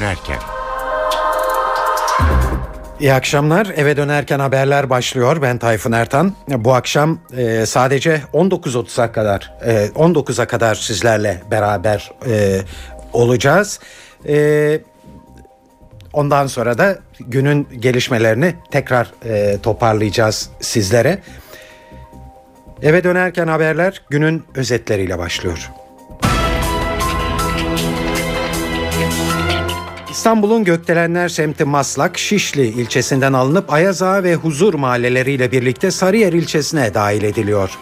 dönerken. İyi akşamlar. Eve dönerken haberler başlıyor. Ben Tayfun Ertan. Bu akşam e, sadece 19.30'a kadar e, 19'a kadar sizlerle beraber e, olacağız. E, ondan sonra da günün gelişmelerini tekrar e, toparlayacağız sizlere. Eve dönerken haberler günün özetleriyle başlıyor. İstanbul'un Gökdelenler semti Maslak, Şişli ilçesinden alınıp Ayaza ve Huzur mahalleleriyle birlikte Sarıyer ilçesine dahil ediliyor.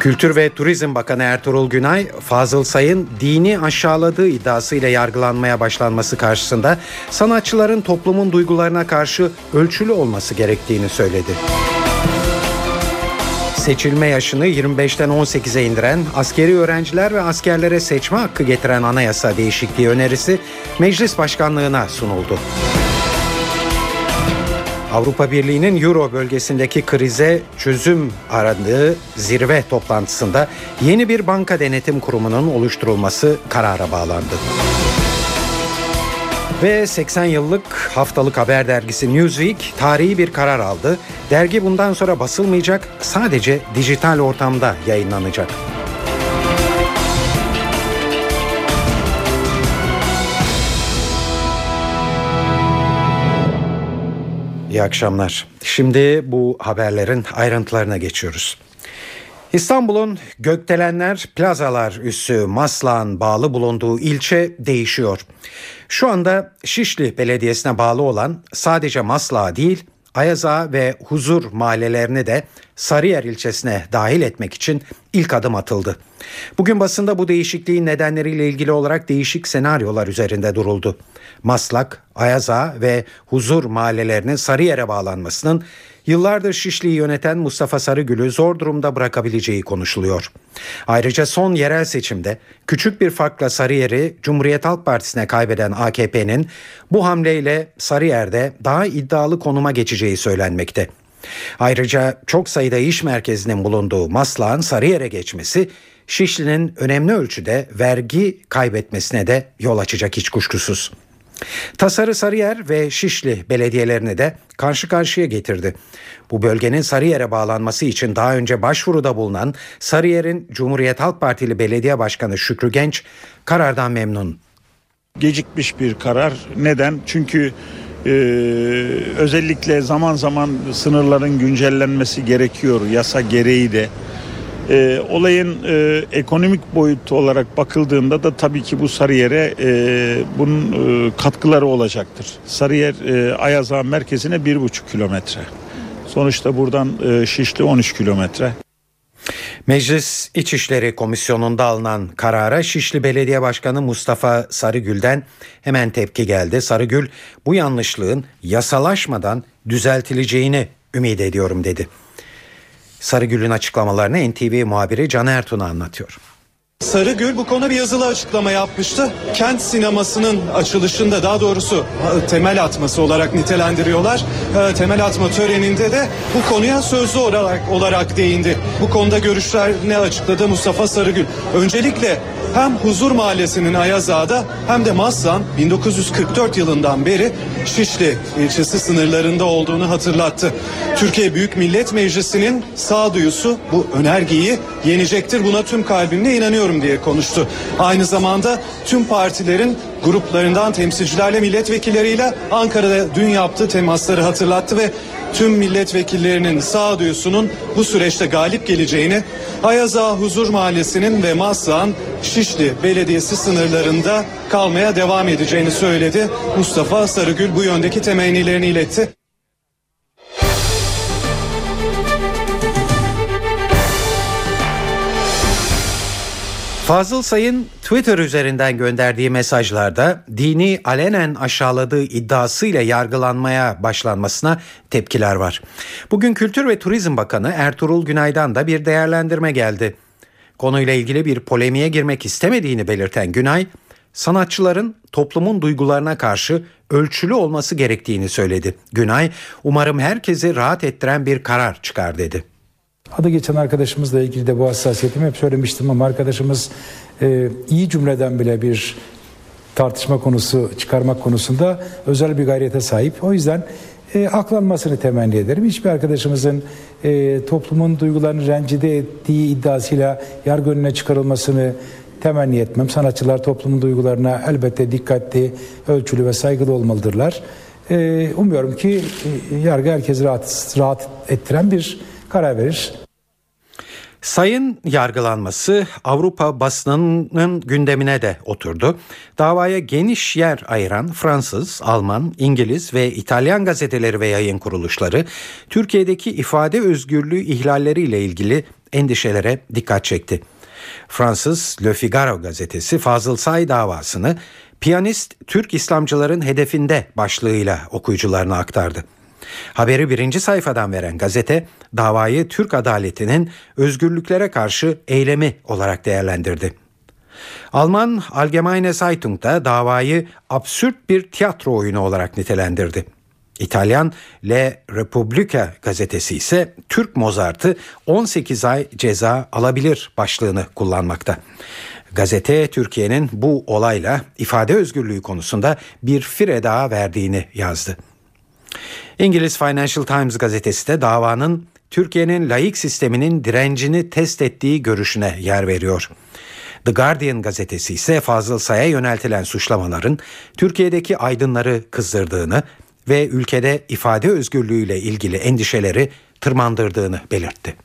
Kültür ve Turizm Bakanı Ertuğrul Günay, Fazıl Say'ın dini aşağıladığı iddiasıyla yargılanmaya başlanması karşısında sanatçıların toplumun duygularına karşı ölçülü olması gerektiğini söyledi. Seçilme yaşını 25'ten 18'e indiren, askeri öğrenciler ve askerlere seçme hakkı getiren anayasa değişikliği önerisi meclis başkanlığına sunuldu. Avrupa Birliği'nin Euro bölgesindeki krize çözüm aradığı zirve toplantısında yeni bir banka denetim kurumunun oluşturulması karara bağlandı. Ve 80 yıllık haftalık haber dergisi Newsweek tarihi bir karar aldı. Dergi bundan sonra basılmayacak, sadece dijital ortamda yayınlanacak. İyi akşamlar. Şimdi bu haberlerin ayrıntılarına geçiyoruz. İstanbul'un Gökdelenler Plazalar üssü Maslak'ın bağlı bulunduğu ilçe değişiyor. Şu anda Şişli Belediyesi'ne bağlı olan sadece Maslak değil Ayaza ve Huzur mahallelerini de Sarıyer ilçesine dahil etmek için ilk adım atıldı. Bugün basında bu değişikliğin nedenleriyle ilgili olarak değişik senaryolar üzerinde duruldu. Maslak, Ayaza ve Huzur mahallelerinin Sarıyer'e bağlanmasının yıllardır Şişli'yi yöneten Mustafa Sarıgül'ü zor durumda bırakabileceği konuşuluyor. Ayrıca son yerel seçimde küçük bir farkla Sarıyer'i Cumhuriyet Halk Partisi'ne kaybeden AKP'nin bu hamleyle Sarıyer'de daha iddialı konuma geçeceği söylenmekte. Ayrıca çok sayıda iş merkezinin bulunduğu Maslak'ın Sarıyer'e geçmesi Şişli'nin önemli ölçüde vergi kaybetmesine de yol açacak hiç kuşkusuz. Tasarı Sarıyer ve Şişli belediyelerini de karşı karşıya getirdi. Bu bölgenin Sarıyer'e bağlanması için daha önce başvuruda bulunan Sarıyer'in Cumhuriyet Halk Partili Belediye Başkanı Şükrü Genç karardan memnun. Gecikmiş bir karar. Neden? Çünkü ee, özellikle zaman zaman sınırların güncellenmesi gerekiyor yasa gereği de. E, olayın e, ekonomik boyutu olarak bakıldığında da tabii ki bu Sarıyer'e e, bunun e, katkıları olacaktır. Sarıyer e, Ayaza merkezine bir buçuk kilometre. Sonuçta buradan e, Şişli 13 kilometre. Meclis İçişleri Komisyonu'nda alınan karara Şişli Belediye Başkanı Mustafa Sarıgül'den hemen tepki geldi. Sarıgül bu yanlışlığın yasalaşmadan düzeltileceğini ümit ediyorum dedi. Sarıgül'ün açıklamalarını NTV muhabiri Can Ertuğ anlatıyor. Sarıgül bu konu bir yazılı açıklama yapmıştı. Kent sinemasının açılışında daha doğrusu temel atması olarak nitelendiriyorlar. Temel atma töreninde de bu konuya sözlü olarak, olarak değindi. Bu konuda görüşler ne açıkladı Mustafa Sarıgül. Öncelikle hem Huzur Mahallesi'nin Ayazağa'da hem de Maslan 1944 yılından beri Şişli ilçesi sınırlarında olduğunu hatırlattı. Türkiye Büyük Millet Meclisi'nin sağduyusu bu önergeyi yenecektir. Buna tüm kalbimle inanıyorum diye konuştu. Aynı zamanda tüm partilerin gruplarından temsilcilerle milletvekilleriyle Ankara'da dün yaptığı temasları hatırlattı ve tüm milletvekillerinin sağduyusunun bu süreçte galip geleceğini Ayaza Huzur Mahallesi'nin ve Maslak'ın Şişli Belediyesi sınırlarında kalmaya devam edeceğini söyledi. Mustafa Sarıgül bu yöndeki temennilerini iletti. Fazıl Say'ın Twitter üzerinden gönderdiği mesajlarda dini alenen aşağıladığı iddiasıyla yargılanmaya başlanmasına tepkiler var. Bugün Kültür ve Turizm Bakanı Ertuğrul Günay'dan da bir değerlendirme geldi. Konuyla ilgili bir polemiğe girmek istemediğini belirten Günay, sanatçıların toplumun duygularına karşı ölçülü olması gerektiğini söyledi. Günay, umarım herkesi rahat ettiren bir karar çıkar dedi. Adı geçen arkadaşımızla ilgili de bu hassasiyetimi hep söylemiştim ama arkadaşımız e, iyi cümleden bile bir tartışma konusu çıkarmak konusunda özel bir gayrete sahip. O yüzden e, aklanmasını temenni ederim. Hiçbir arkadaşımızın e, toplumun duygularını rencide ettiği iddiasıyla yargı önüne çıkarılmasını temenni etmem. Sanatçılar toplumun duygularına elbette dikkatli, ölçülü ve saygılı olmalıdırlar. E, umuyorum ki e, yargı herkesi rahat, rahat ettiren bir karar verir. Sayın yargılanması Avrupa basınının gündemine de oturdu. Davaya geniş yer ayıran Fransız, Alman, İngiliz ve İtalyan gazeteleri ve yayın kuruluşları Türkiye'deki ifade özgürlüğü ihlalleriyle ilgili endişelere dikkat çekti. Fransız Le Figaro gazetesi Fazıl Say davasını piyanist Türk İslamcıların hedefinde başlığıyla okuyucularına aktardı. Haberi birinci sayfadan veren gazete davayı Türk adaletinin özgürlüklere karşı eylemi olarak değerlendirdi. Alman Allgemeine Zeitung da davayı absürt bir tiyatro oyunu olarak nitelendirdi. İtalyan Le Repubblica gazetesi ise Türk Mozart'ı 18 ay ceza alabilir başlığını kullanmakta. Gazete Türkiye'nin bu olayla ifade özgürlüğü konusunda bir fire daha verdiğini yazdı. İngiliz Financial Times gazetesi de davanın Türkiye'nin layık sisteminin direncini test ettiği görüşüne yer veriyor. The Guardian gazetesi ise Fazıl Say'a yöneltilen suçlamaların Türkiye'deki aydınları kızdırdığını ve ülkede ifade özgürlüğüyle ilgili endişeleri tırmandırdığını belirtti.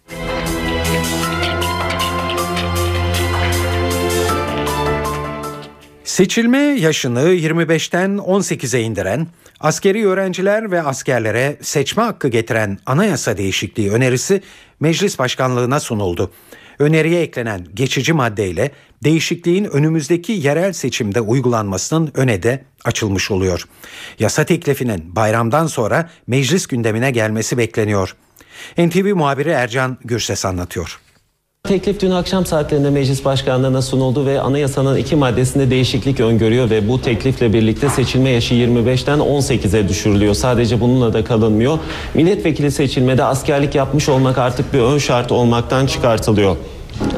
Seçilme yaşını 25'ten 18'e indiren, askeri öğrenciler ve askerlere seçme hakkı getiren anayasa değişikliği önerisi meclis başkanlığına sunuldu. Öneriye eklenen geçici maddeyle değişikliğin önümüzdeki yerel seçimde uygulanmasının öne de açılmış oluyor. Yasa teklifinin bayramdan sonra meclis gündemine gelmesi bekleniyor. NTV muhabiri Ercan Gürses anlatıyor. Teklif dün akşam saatlerinde meclis başkanlığına sunuldu ve anayasanın iki maddesinde değişiklik öngörüyor ve bu teklifle birlikte seçilme yaşı 25'ten 18'e düşürülüyor. Sadece bununla da kalınmıyor. Milletvekili seçilmede askerlik yapmış olmak artık bir ön şart olmaktan çıkartılıyor.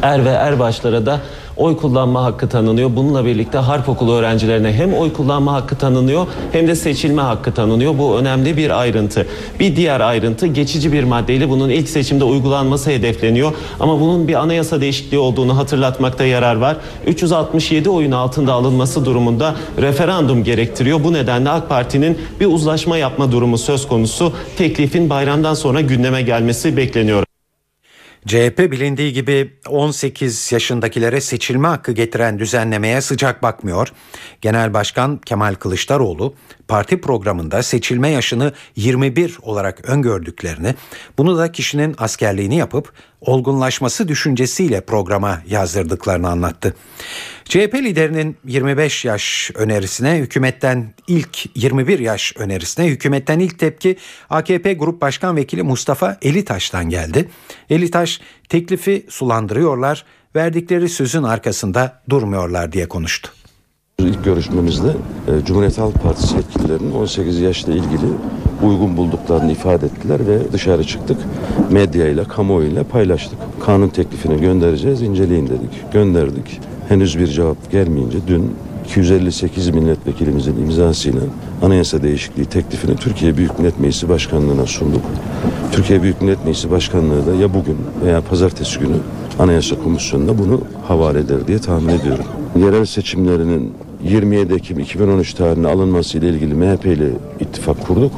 Er ve erbaşlara da oy kullanma hakkı tanınıyor. Bununla birlikte harp okulu öğrencilerine hem oy kullanma hakkı tanınıyor hem de seçilme hakkı tanınıyor. Bu önemli bir ayrıntı. Bir diğer ayrıntı geçici bir maddeyle bunun ilk seçimde uygulanması hedefleniyor. Ama bunun bir anayasa değişikliği olduğunu hatırlatmakta yarar var. 367 oyun altında alınması durumunda referandum gerektiriyor. Bu nedenle AK Parti'nin bir uzlaşma yapma durumu söz konusu. Teklifin bayramdan sonra gündeme gelmesi bekleniyor. CHP bilindiği gibi 18 yaşındakilere seçilme hakkı getiren düzenlemeye sıcak bakmıyor. Genel Başkan Kemal Kılıçdaroğlu parti programında seçilme yaşını 21 olarak öngördüklerini, bunu da kişinin askerliğini yapıp olgunlaşması düşüncesiyle programa yazdırdıklarını anlattı. CHP liderinin 25 yaş önerisine hükümetten ilk 21 yaş önerisine hükümetten ilk tepki AKP Grup Başkan Vekili Mustafa Elitaş'tan geldi. Elitaş teklifi sulandırıyorlar, verdikleri sözün arkasında durmuyorlar diye konuştu. İlk görüşmemizde e, Cumhuriyet Halk Partisi yetkililerinin 18 yaşla ilgili uygun bulduklarını ifade ettiler ve dışarı çıktık. Medyayla, kamuoyuyla paylaştık. Kanun teklifini göndereceğiz, inceleyin dedik. Gönderdik. Henüz bir cevap gelmeyince dün 258 milletvekilimizin imzasıyla anayasa değişikliği teklifini Türkiye Büyük Millet Meclisi Başkanlığı'na sunduk. Türkiye Büyük Millet Meclisi Başkanlığı da ya bugün veya pazartesi günü Anayasa Komisyonu'na bunu havale eder diye tahmin ediyorum. Yerel seçimlerinin 27 Ekim 2013 tarihine alınması ile ilgili MHP ile ittifak kurduk.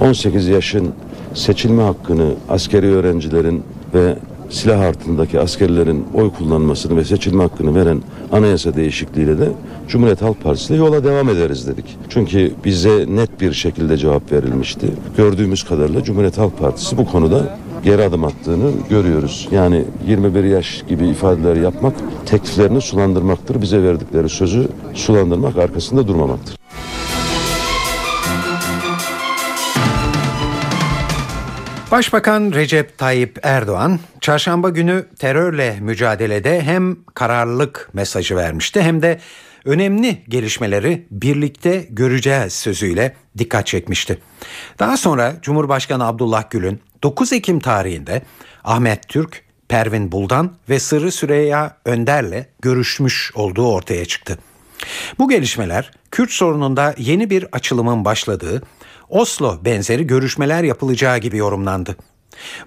18 yaşın seçilme hakkını askeri öğrencilerin ve silah altındaki askerlerin oy kullanmasını ve seçilme hakkını veren anayasa değişikliğiyle de Cumhuriyet Halk Partisi ile yola devam ederiz dedik. Çünkü bize net bir şekilde cevap verilmişti. Gördüğümüz kadarıyla Cumhuriyet Halk Partisi bu konuda geri adım attığını görüyoruz. Yani 21 yaş gibi ifadeler yapmak tekliflerini sulandırmaktır. Bize verdikleri sözü sulandırmak arkasında durmamaktır. Başbakan Recep Tayyip Erdoğan çarşamba günü terörle mücadelede hem kararlılık mesajı vermişti hem de önemli gelişmeleri birlikte göreceğiz sözüyle dikkat çekmişti. Daha sonra Cumhurbaşkanı Abdullah Gül'ün 9 Ekim tarihinde Ahmet Türk, Pervin Buldan ve Sırrı Süreyya Önder'le görüşmüş olduğu ortaya çıktı. Bu gelişmeler Kürt sorununda yeni bir açılımın başladığı, Oslo benzeri görüşmeler yapılacağı gibi yorumlandı.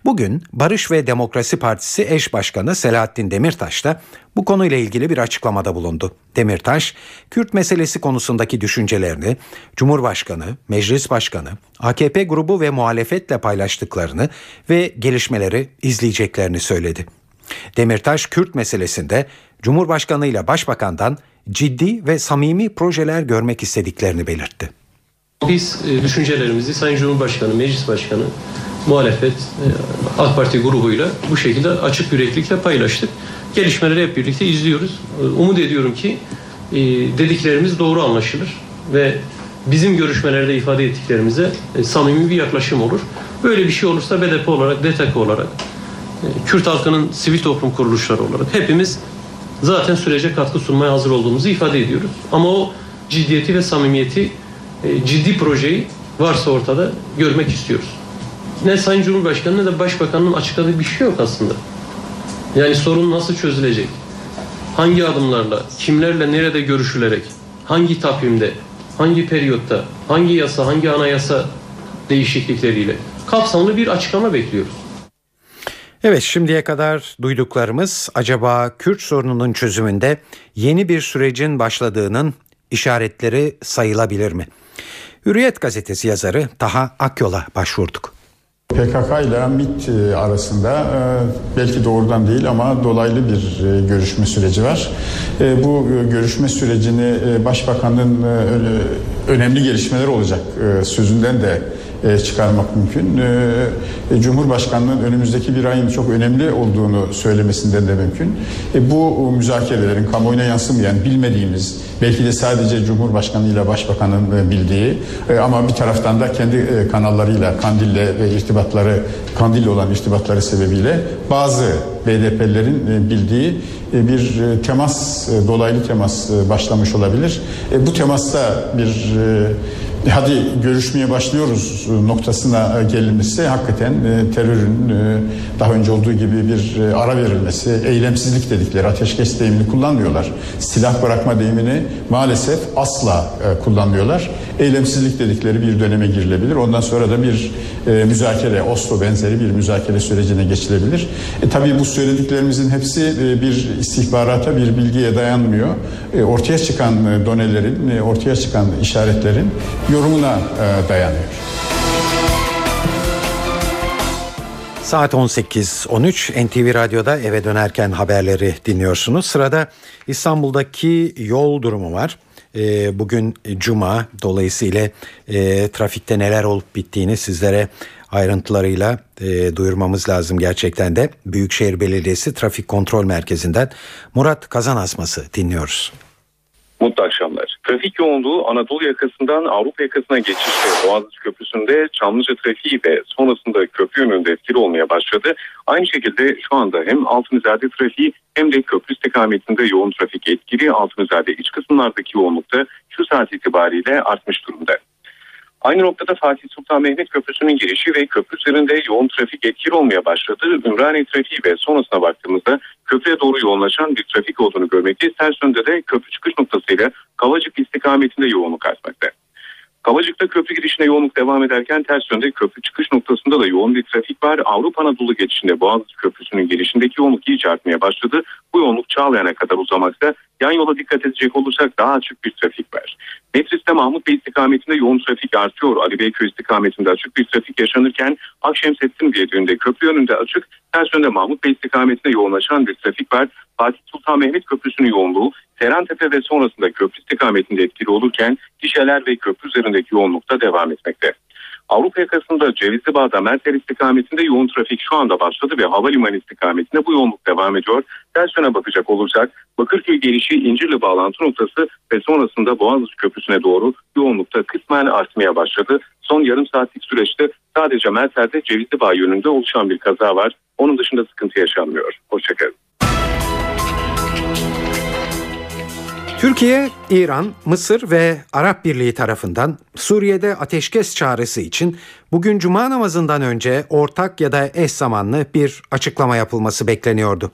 Bugün Barış ve Demokrasi Partisi eş başkanı Selahattin Demirtaş da bu konuyla ilgili bir açıklamada bulundu. Demirtaş, Kürt meselesi konusundaki düşüncelerini Cumhurbaşkanı, Meclis Başkanı, AKP grubu ve muhalefetle paylaştıklarını ve gelişmeleri izleyeceklerini söyledi. Demirtaş, Kürt meselesinde Cumhurbaşkanı ile Başbakan'dan ciddi ve samimi projeler görmek istediklerini belirtti. Biz e, düşüncelerimizi Sayın Cumhurbaşkanı, Meclis Başkanı, muhalefet, e, AK Parti grubuyla bu şekilde açık yüreklilikle paylaştık. Gelişmeleri hep birlikte izliyoruz. E, umut ediyorum ki dediklerimiz doğru anlaşılır ve bizim görüşmelerde ifade ettiklerimize samimi bir yaklaşım olur. Böyle bir şey olursa BDP olarak, DTK olarak, Kürt halkının sivil toplum kuruluşları olarak hepimiz zaten sürece katkı sunmaya hazır olduğumuzu ifade ediyoruz. Ama o ciddiyeti ve samimiyeti ciddi projeyi varsa ortada görmek istiyoruz. Ne Sayın Cumhurbaşkanı ne de Başbakanın açıkladığı bir şey yok aslında. Yani sorun nasıl çözülecek? Hangi adımlarla, kimlerle, nerede görüşülerek, hangi takvimde, hangi periyotta, hangi yasa, hangi anayasa değişiklikleriyle kapsamlı bir açıklama bekliyoruz. Evet şimdiye kadar duyduklarımız acaba Kürt sorununun çözümünde yeni bir sürecin başladığının işaretleri sayılabilir mi? Hürriyet gazetesi yazarı Taha Akyol'a başvurduk. PKK ile MİT e, arasında e, belki doğrudan değil ama dolaylı bir e, görüşme süreci var. Bu görüşme sürecini Başbakanın önemli gelişmeler olacak sözünden de çıkarmak mümkün. E, e, Cumhurbaşkanının önümüzdeki bir ayın çok önemli olduğunu söylemesinden de mümkün. Bu müzakerelerin kamuoyuna yansımayan, bilmediğimiz, belki de sadece Cumhurbaşkanı ile Başbakanın bildiği ama bir taraftan da kendi kanallarıyla, Kandil'le ve irtibatları, Kandil'le olan irtibatları sebebiyle bazı BDP'lerin bildiği bir temas, dolaylı temas başlamış olabilir. Bu temasta bir hadi görüşmeye başlıyoruz noktasına gelinmesi hakikaten e, terörün e, daha önce olduğu gibi bir e, ara verilmesi, eylemsizlik dedikleri ateşkes deyimini kullanmıyorlar. Silah bırakma deyimini maalesef asla kullanmıyorlar. Eylemsizlik dedikleri bir döneme girilebilir. Ondan sonra da bir müzakere, Oslo benzeri bir müzakere sürecine geçilebilir. E, tabii bu söylediklerimizin hepsi bir istihbarata, bir bilgiye dayanmıyor. E, ortaya çıkan donelerin, e, ortaya çıkan işaretlerin yorumuna e, dayanıyor. Saat 18.13 NTV Radyo'da eve dönerken haberleri dinliyorsunuz. Sırada İstanbul'daki yol durumu var. E, bugün Cuma dolayısıyla e, trafikte neler olup bittiğini sizlere ayrıntılarıyla e, duyurmamız lazım gerçekten de. Büyükşehir Belediyesi Trafik Kontrol Merkezi'nden Murat Kazan Asması dinliyoruz. Mutlu akşamlar. Trafik yoğunluğu Anadolu yakasından Avrupa yakasına geçişte Boğaziçi Köprüsü'nde Çamlıca trafiği ve sonrasında köprü yönünde etkili olmaya başladı. Aynı şekilde şu anda hem Altınizade trafiği hem de köprü istikametinde yoğun trafik etkili. Altınizade iç kısımlardaki yoğunlukta şu saat itibariyle artmış durumda. Aynı noktada Fatih Sultan Mehmet Köprüsü'nün girişi ve köprü üzerinde yoğun trafik etkili olmaya başladı. Ümraniye trafiği ve sonrasına baktığımızda köprüye doğru yoğunlaşan bir trafik olduğunu görmekteyiz. Ters yönde de köprü çıkış noktasıyla Kavacık istikametinde yoğunluk artmakta. Kavacık'ta köprü girişine yoğunluk devam ederken ters yönde köprü çıkış noktasında da yoğun bir trafik var. Avrupa Anadolu geçişinde Boğaziçi Köprüsü'nün girişindeki yoğunluk iyice artmaya başladı. Bu yoğunluk Çağlayan'a kadar uzamakta. Yan yola dikkat edecek olursak daha açık bir trafik var. Metris'te Mahmut Bey istikametinde yoğun trafik artıyor. Ali Beyköy istikametinde açık bir trafik yaşanırken Akşemsettin Viyadüğü'nde köprü önünde açık. Ters yönde Mahmut Bey istikametinde yoğunlaşan bir trafik var. Fatih Sultan Mehmet Köprüsü'nün yoğunluğu Serentepe ve sonrasında köprü istikametinde etkili olurken gişeler ve köprü üzerindeki yoğunlukta devam etmekte. Avrupa yakasında Cevizli Bağ'da Merter istikametinde yoğun trafik şu anda başladı ve havalimanı istikametinde bu yoğunluk devam ediyor. Ters yöne bakacak olursak Bakırköy gelişi İncirli bağlantı noktası ve sonrasında Boğaziçi Köprüsü'ne doğru yoğunlukta kısmen artmaya başladı. Son yarım saatlik süreçte sadece Merter'de Cevizli Bağ yönünde oluşan bir kaza var. Onun dışında sıkıntı yaşanmıyor. Hoşçakalın. Türkiye, İran, Mısır ve Arap Birliği tarafından Suriye'de ateşkes çağrısı için bugün cuma namazından önce ortak ya da eş zamanlı bir açıklama yapılması bekleniyordu.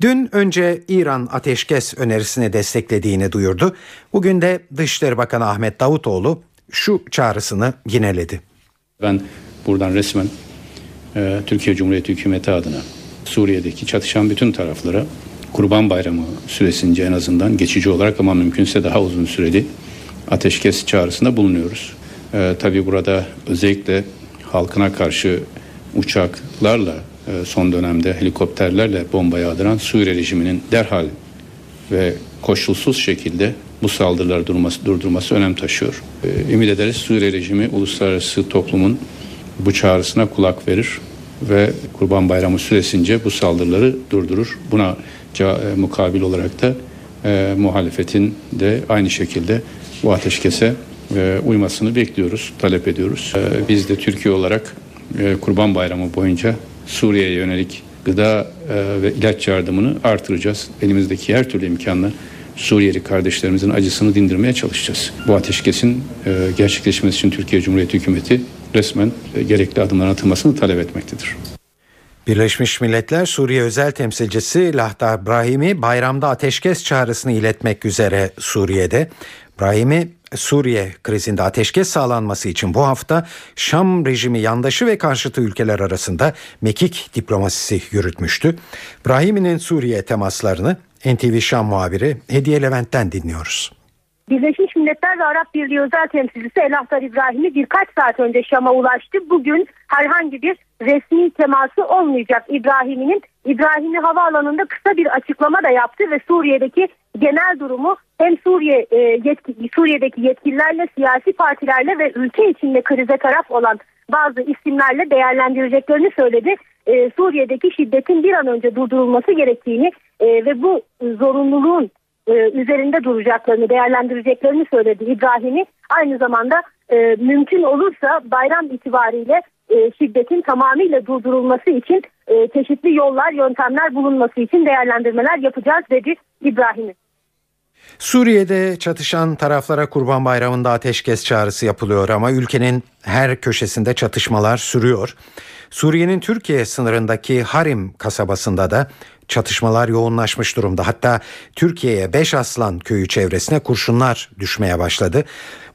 Dün önce İran ateşkes önerisini desteklediğini duyurdu. Bugün de Dışişleri Bakanı Ahmet Davutoğlu şu çağrısını yineledi. Ben buradan resmen e, Türkiye Cumhuriyeti Hükümeti adına Suriye'deki çatışan bütün taraflara Kurban Bayramı süresince en azından geçici olarak ama mümkünse daha uzun süreli ateşkes çağrısında bulunuyoruz. E, tabii burada özellikle halkına karşı uçaklarla e, son dönemde helikopterlerle bomba yağdıran Suriye rejiminin derhal ve koşulsuz şekilde bu saldırıları durması, durdurması önem taşıyor. E, ümit ederiz Suriye rejimi uluslararası toplumun bu çağrısına kulak verir ve Kurban Bayramı süresince bu saldırıları durdurur. Buna mukabil olarak da e, muhalefetin de aynı şekilde bu ateşkese e, uymasını bekliyoruz, talep ediyoruz. E, biz de Türkiye olarak e, Kurban Bayramı boyunca Suriye'ye yönelik gıda e, ve ilaç yardımını artıracağız. Elimizdeki her türlü imkanla Suriyeli kardeşlerimizin acısını dindirmeye çalışacağız. Bu ateşkesin e, gerçekleşmesi için Türkiye Cumhuriyeti Hükümeti resmen e, gerekli adımların atılmasını talep etmektedir. Birleşmiş Milletler Suriye özel temsilcisi Lahta Brahimi bayramda ateşkes çağrısını iletmek üzere Suriye'de. Brahimi Suriye krizinde ateşkes sağlanması için bu hafta Şam rejimi yandaşı ve karşıtı ülkeler arasında mekik diplomasisi yürütmüştü. Brahimi'nin Suriye temaslarını NTV Şam muhabiri Hediye Levent'ten dinliyoruz. Birleşmiş Milletler ve Arap Birliği özel temsilcisi Elahtar İbrahim'i birkaç saat önce Şam'a ulaştı. Bugün herhangi bir resmi teması olmayacak İbrahim'in. İbrahim'i havaalanında kısa bir açıklama da yaptı ve Suriye'deki genel durumu hem Suriye e, yetki, Suriye'deki yetkililerle, siyasi partilerle ve ülke içinde krize taraf olan bazı isimlerle değerlendireceklerini söyledi. E, Suriye'deki şiddetin bir an önce durdurulması gerektiğini e, ve bu zorunluluğun e, üzerinde duracaklarını, değerlendireceklerini söyledi İbrahim'i. Aynı zamanda e, mümkün olursa bayram itibariyle e, şiddetin tamamıyla durdurulması için çeşitli yollar, yöntemler bulunması için değerlendirmeler yapacağız dedi İbrahim'i. Suriye'de çatışan taraflara Kurban Bayramı'nda ateşkes çağrısı yapılıyor ama ülkenin her köşesinde çatışmalar sürüyor. Suriye'nin Türkiye sınırındaki Harim kasabasında da çatışmalar yoğunlaşmış durumda. Hatta Türkiye'ye Beş Aslan köyü çevresine kurşunlar düşmeye başladı.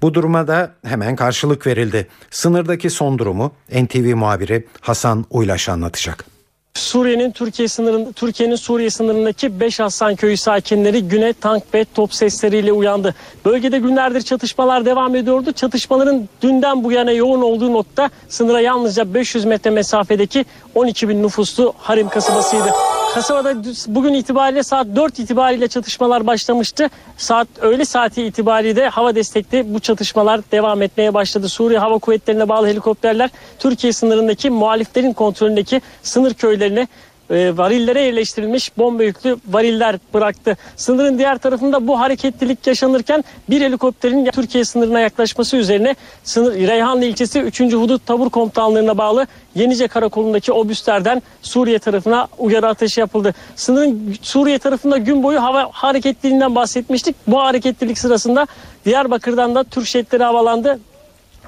Bu duruma da hemen karşılık verildi. Sınırdaki son durumu NTV muhabiri Hasan Uylaş anlatacak. Suriye'nin Türkiye sınırında Türkiye'nin Suriye sınırındaki Beş Aslan köyü sakinleri güne tank ve top sesleriyle uyandı. Bölgede günlerdir çatışmalar devam ediyordu. Çatışmaların dünden bu yana yoğun olduğu nokta sınıra yalnızca 500 metre mesafedeki 12 bin nüfuslu Harim kasabasıydı. Kasabada bugün itibariyle saat 4 itibariyle çatışmalar başlamıştı. Saat öğle saati itibariyle hava destekli bu çatışmalar devam etmeye başladı. Suriye Hava Kuvvetleri'ne bağlı helikopterler Türkiye sınırındaki muhaliflerin kontrolündeki sınır köylerine e, varillere yerleştirilmiş bomba yüklü variller bıraktı. Sınırın diğer tarafında bu hareketlilik yaşanırken bir helikopterin Türkiye sınırına yaklaşması üzerine sınır Reyhanlı ilçesi 3. Hudut Tabur Komutanlığı'na bağlı Yenice Karakolu'ndaki obüslerden Suriye tarafına uyarı ateşi yapıldı. Sınırın Suriye tarafında gün boyu hava hareketliliğinden bahsetmiştik. Bu hareketlilik sırasında Diyarbakır'dan da Türk jetleri havalandı.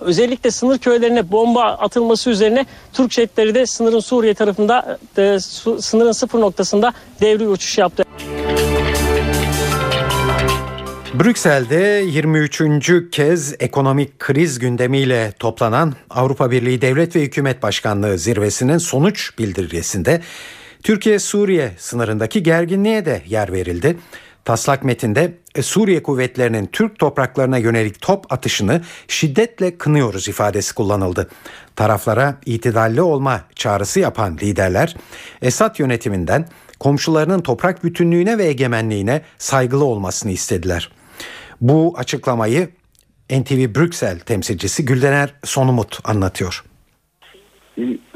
Özellikle sınır köylerine bomba atılması üzerine Türk jetleri de sınırın Suriye tarafında e, su, sınırın sıfır noktasında devri uçuş yaptı. Brüksel'de 23. kez ekonomik kriz gündemiyle toplanan Avrupa Birliği Devlet ve Hükümet Başkanlığı zirvesinin sonuç bildirgesinde Türkiye-Suriye sınırındaki gerginliğe de yer verildi. Taslak metinde e, Suriye kuvvetlerinin Türk topraklarına yönelik top atışını şiddetle kınıyoruz ifadesi kullanıldı. Taraflara itidalli olma çağrısı yapan liderler Esad yönetiminden komşularının toprak bütünlüğüne ve egemenliğine saygılı olmasını istediler. Bu açıklamayı NTV Brüksel temsilcisi Güldener Sonumut anlatıyor.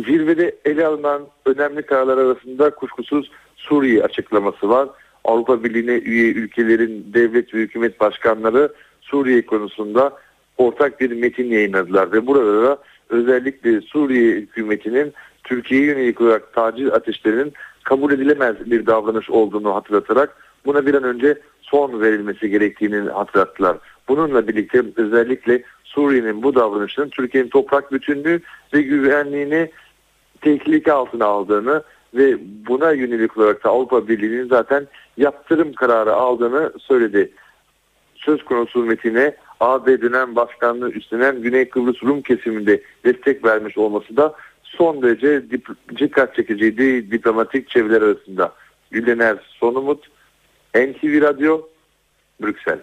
Zirvede ele alınan önemli kararlar arasında kuşkusuz Suriye açıklaması var. Avrupa Birliği'ne üye ülkelerin devlet ve hükümet başkanları Suriye konusunda ortak bir metin yayınladılar ve burada da özellikle Suriye hükümetinin Türkiye'ye yönelik olarak taciz ateşlerinin kabul edilemez bir davranış olduğunu hatırlatarak buna bir an önce son verilmesi gerektiğini hatırlattılar. Bununla birlikte özellikle Suriye'nin bu davranışının Türkiye'nin toprak bütünlüğü ve güvenliğini tehlike altına aldığını ve buna yönelik olarak da Avrupa Birliği'nin zaten yaptırım kararı aldığını söyledi. Söz konusu metine AB dönem başkanlığı üstlenen Güney Kıbrıs Rum kesiminde destek vermiş olması da son derece dikkat çekiciydi diplomatik çevreler arasında. Gülener Sonumut, NTV Radyo, Brüksel.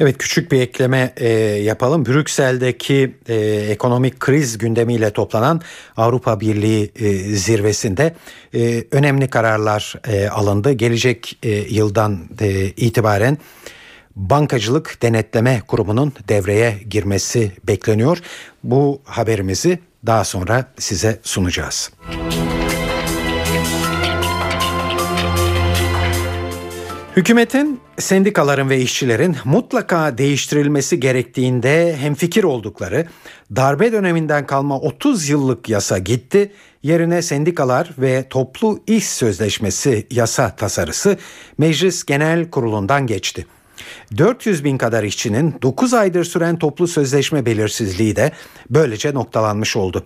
Evet küçük bir ekleme e, yapalım. Brüksel'deki e, ekonomik kriz gündemiyle toplanan Avrupa Birliği e, zirvesinde e, önemli kararlar e, alındı. Gelecek e, yıldan e, itibaren Bankacılık Denetleme Kurumu'nun devreye girmesi bekleniyor. Bu haberimizi daha sonra size sunacağız. Hükümetin, sendikaların ve işçilerin mutlaka değiştirilmesi gerektiğinde hemfikir oldukları darbe döneminden kalma 30 yıllık yasa gitti. Yerine sendikalar ve toplu iş sözleşmesi yasa tasarısı Meclis Genel Kurulu'ndan geçti. 400 bin kadar işçinin 9 aydır süren toplu sözleşme belirsizliği de böylece noktalanmış oldu.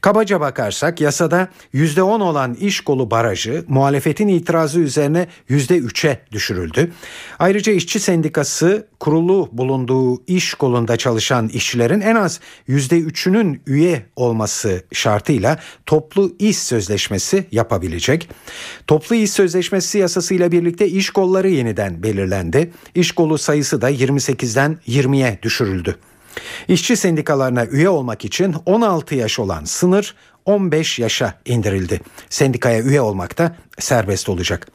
Kabaca bakarsak yasada %10 olan iş kolu barajı muhalefetin itirazı üzerine %3'e düşürüldü. Ayrıca işçi sendikası kurulu bulunduğu iş kolunda çalışan işçilerin en az %3'ünün üye olması şartıyla toplu iş sözleşmesi yapabilecek. Toplu iş sözleşmesi yasasıyla birlikte iş kolları yeniden belirlendi. İş kolu sayısı da 28'den 20'ye düşürüldü. İşçi sendikalarına üye olmak için 16 yaş olan sınır 15 yaşa indirildi. Sendikaya üye olmak da serbest olacak.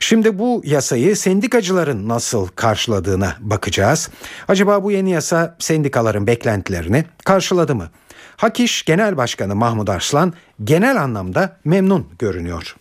Şimdi bu yasayı sendikacıların nasıl karşıladığına bakacağız. Acaba bu yeni yasa sendikaların beklentilerini karşıladı mı? Hakiş Genel Başkanı Mahmut Arslan genel anlamda memnun görünüyor.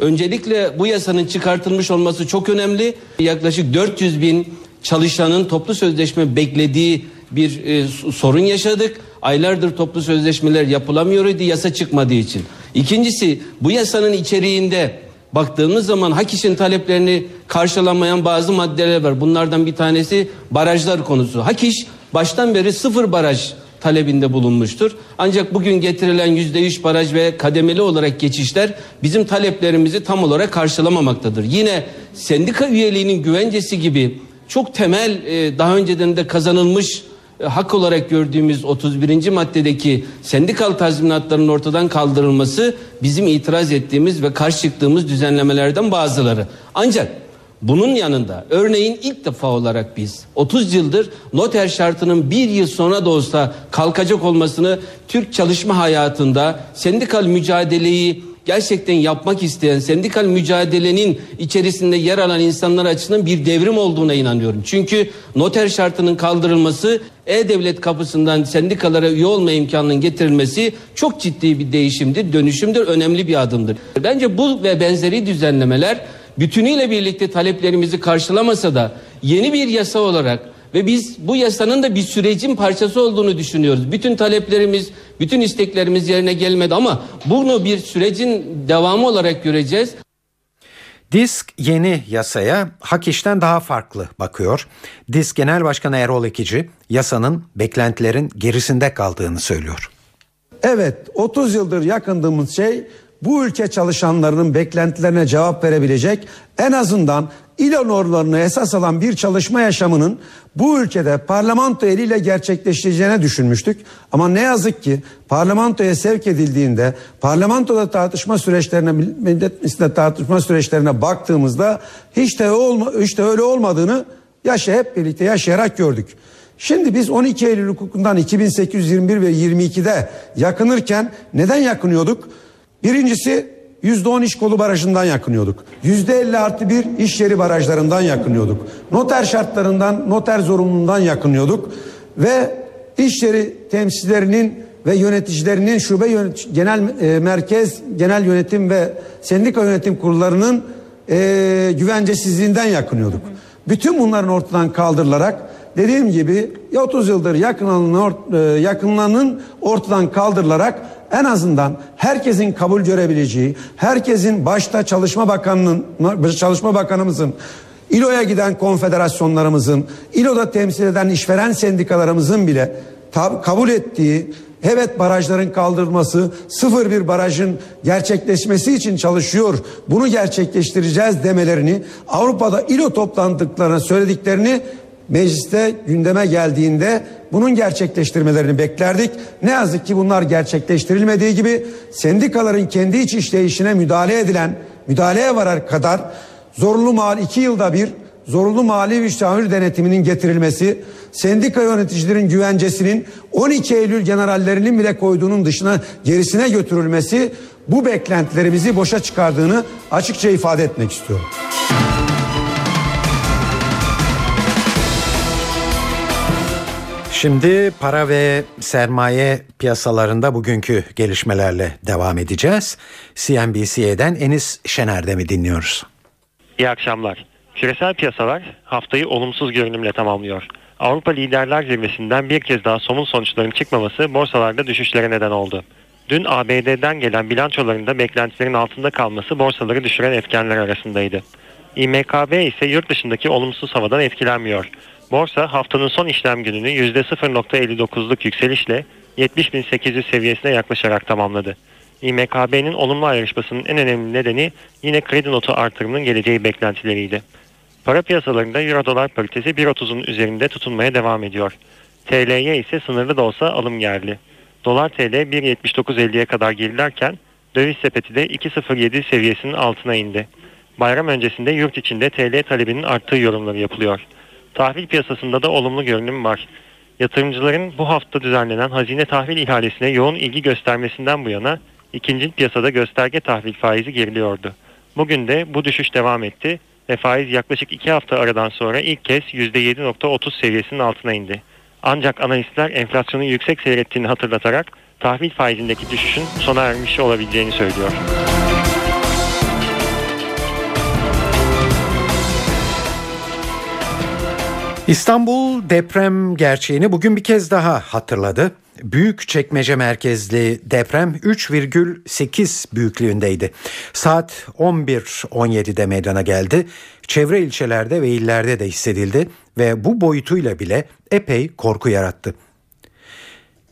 Öncelikle bu yasanın çıkartılmış olması çok önemli. Yaklaşık 400 bin çalışanın toplu sözleşme beklediği bir e, sorun yaşadık. Aylardır toplu sözleşmeler yapılamıyordu yasa çıkmadığı için. İkincisi bu yasanın içeriğinde baktığımız zaman hak işin taleplerini karşılamayan bazı maddeler var. Bunlardan bir tanesi barajlar konusu. Hak iş baştan beri sıfır baraj talebinde bulunmuştur. Ancak bugün getirilen yüzde üç baraj ve kademeli olarak geçişler bizim taleplerimizi tam olarak karşılamamaktadır. Yine sendika üyeliğinin güvencesi gibi çok temel e, daha önceden de kazanılmış e, hak olarak gördüğümüz 31. maddedeki sendikal tazminatların ortadan kaldırılması bizim itiraz ettiğimiz ve karşı çıktığımız düzenlemelerden bazıları. Ancak bunun yanında örneğin ilk defa olarak biz 30 yıldır noter şartının bir yıl sonra da olsa kalkacak olmasını Türk çalışma hayatında sendikal mücadeleyi gerçekten yapmak isteyen sendikal mücadelenin içerisinde yer alan insanlar açısından bir devrim olduğuna inanıyorum. Çünkü noter şartının kaldırılması e-devlet kapısından sendikalara üye olma imkanının getirilmesi çok ciddi bir değişimdir, dönüşümdür, önemli bir adımdır. Bence bu ve benzeri düzenlemeler bütünüyle birlikte taleplerimizi karşılamasa da yeni bir yasa olarak ve biz bu yasanın da bir sürecin parçası olduğunu düşünüyoruz. Bütün taleplerimiz, bütün isteklerimiz yerine gelmedi ama bunu bir sürecin devamı olarak göreceğiz. Disk yeni yasaya hak işten daha farklı bakıyor. Disk Genel Başkanı Erol Ekici yasanın beklentilerin gerisinde kaldığını söylüyor. Evet 30 yıldır yakındığımız şey bu ülke çalışanlarının beklentilerine cevap verebilecek en azından İLO normlarını esas alan bir çalışma yaşamının bu ülkede parlamento eliyle gerçekleşeceğine düşünmüştük. Ama ne yazık ki parlamentoya sevk edildiğinde parlamentoda tartışma süreçlerine millet tartışma süreçlerine baktığımızda hiç de, olma, hiç de öyle olmadığını yaşa hep birlikte yaşayarak gördük. Şimdi biz 12 Eylül hukukundan 2821 ve 22'de yakınırken neden yakınıyorduk? Birincisi %10 iş kolu barajından yakınıyorduk. %50 artı bir iş yeri barajlarından yakınıyorduk. Noter şartlarından, noter zorunluluğundan yakınıyorduk. Ve iş yeri temsilcilerinin ve yöneticilerinin şube yönet genel e, merkez, genel yönetim ve sendika yönetim kurullarının e, güvencesizliğinden yakınıyorduk. Bütün bunların ortadan kaldırılarak dediğim gibi 30 yıldır yakınlanın, e, yakınlanın ortadan kaldırılarak en azından herkesin kabul görebileceği, herkesin başta Çalışma Bakanı'nın Çalışma Bakanımızın İLO'ya giden konfederasyonlarımızın, İLO'da temsil eden işveren sendikalarımızın bile kabul ettiği evet barajların kaldırılması, sıfır bir barajın gerçekleşmesi için çalışıyor. Bunu gerçekleştireceğiz demelerini Avrupa'da İLO toplantılarına söylediklerini mecliste gündeme geldiğinde bunun gerçekleştirmelerini beklerdik. Ne yazık ki bunlar gerçekleştirilmediği gibi sendikaların kendi iç işleyişine müdahale edilen, müdahaleye varar kadar zorunlu mal iki yılda bir zorunlu mali müştahül denetiminin getirilmesi, sendika yöneticilerin güvencesinin 12 Eylül generallerinin bile koyduğunun dışına gerisine götürülmesi bu beklentilerimizi boşa çıkardığını açıkça ifade etmek istiyorum. Şimdi para ve sermaye piyasalarında bugünkü gelişmelerle devam edeceğiz. CNBC'den Enis Şener'de mi dinliyoruz? İyi akşamlar. Küresel piyasalar haftayı olumsuz görünümle tamamlıyor. Avrupa Liderler Zirvesi'nden bir kez daha somun sonuçların çıkmaması borsalarda düşüşlere neden oldu. Dün ABD'den gelen bilançolarında beklentilerin altında kalması borsaları düşüren etkenler arasındaydı. İMKB ise yurt dışındaki olumsuz havadan etkilenmiyor. Borsa haftanın son işlem gününü %0.59'luk yükselişle 70.800 seviyesine yaklaşarak tamamladı. İMKB'nin olumlu ayrışmasının en önemli nedeni yine kredi notu artırımının geleceği beklentileriydi. Para piyasalarında Euro dolar paritesi 1.30'un üzerinde tutunmaya devam ediyor. TL'ye ise sınırlı da olsa alım geldi. Dolar TL 1.79.50'ye kadar gerilerken döviz sepeti de 2.07 seviyesinin altına indi. Bayram öncesinde yurt içinde TL talebinin arttığı yorumları yapılıyor. Tahvil piyasasında da olumlu görünüm var. Yatırımcıların bu hafta düzenlenen hazine tahvil ihalesine yoğun ilgi göstermesinden bu yana ikinci piyasada gösterge tahvil faizi geriliyordu. Bugün de bu düşüş devam etti ve faiz yaklaşık 2 hafta aradan sonra ilk kez %7.30 seviyesinin altına indi. Ancak analistler enflasyonun yüksek seyrettiğini hatırlatarak tahvil faizindeki düşüşün sona ermiş olabileceğini söylüyor. İstanbul deprem gerçeğini bugün bir kez daha hatırladı. Büyük çekmece merkezli deprem 3,8 büyüklüğündeydi. Saat 11.17'de meydana geldi. Çevre ilçelerde ve illerde de hissedildi ve bu boyutuyla bile epey korku yarattı.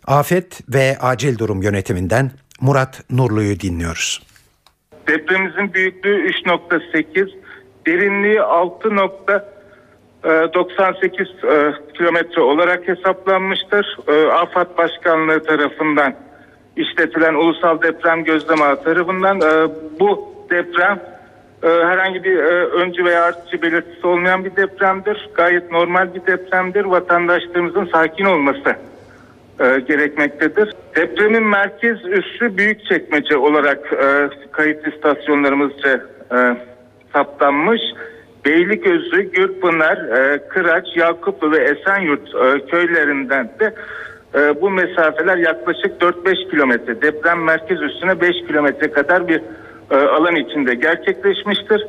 Afet ve Acil Durum Yönetiminden Murat Nurlu'yu dinliyoruz. Depremimizin büyüklüğü 3.8, derinliği 6. 98 e, kilometre olarak hesaplanmıştır. E, AFAD Başkanlığı tarafından işletilen Ulusal Deprem Gözleme Ağı tarafından e, bu deprem herhangi bir öncü veya artçı belirtisi olmayan bir depremdir. Gayet normal bir depremdir. Vatandaşlarımızın sakin olması gerekmektedir. Depremin merkez üssü büyük çekmece olarak kayıt istasyonlarımızca saptanmış. Beyliközü, Gürpınar, e, Kıraç, Yakuplu ve Esenyurt e, köylerinden de e, bu mesafeler yaklaşık 4-5 kilometre. Deprem merkez üstüne 5 kilometre kadar bir alan içinde gerçekleşmiştir.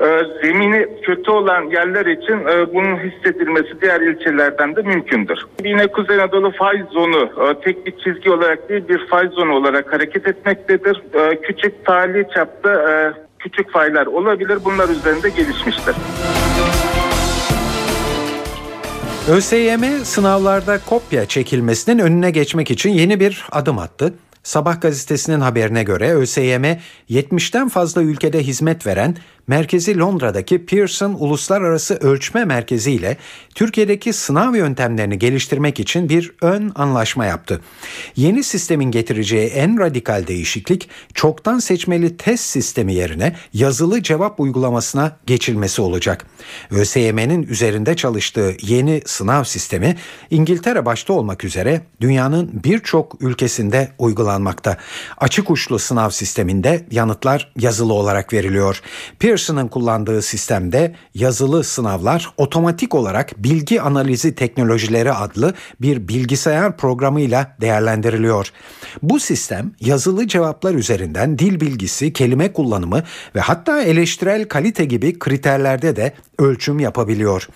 E, zemini kötü olan yerler için bunun hissedilmesi diğer ilçelerden de mümkündür. Yine Kuzey Anadolu faiz zonu tek bir çizgi olarak değil bir faiz zonu olarak hareket etmektedir. Küçük tali çapta küçük faylar olabilir. Bunlar üzerinde gelişmiştir. ÖSYM sınavlarda kopya çekilmesinin önüne geçmek için yeni bir adım attı. Sabah gazetesinin haberine göre ÖSYM 70'ten fazla ülkede hizmet veren merkezi Londra'daki Pearson Uluslararası Ölçme Merkezi ile Türkiye'deki sınav yöntemlerini geliştirmek için bir ön anlaşma yaptı. Yeni sistemin getireceği en radikal değişiklik çoktan seçmeli test sistemi yerine yazılı cevap uygulamasına geçilmesi olacak. ÖSYM'nin üzerinde çalıştığı yeni sınav sistemi İngiltere başta olmak üzere dünyanın birçok ülkesinde uygulanmakta. Açık uçlu sınav sisteminde yanıtlar yazılı olarak veriliyor. Pearson'ın kullandığı sistemde yazılı sınavlar otomatik olarak bilgi analizi teknolojileri adlı bir bilgisayar programıyla değerlendiriliyor. Bu sistem yazılı cevaplar üzerinden dil bilgisi, kelime kullanımı ve hatta eleştirel kalite gibi kriterlerde de ölçüm yapabiliyor.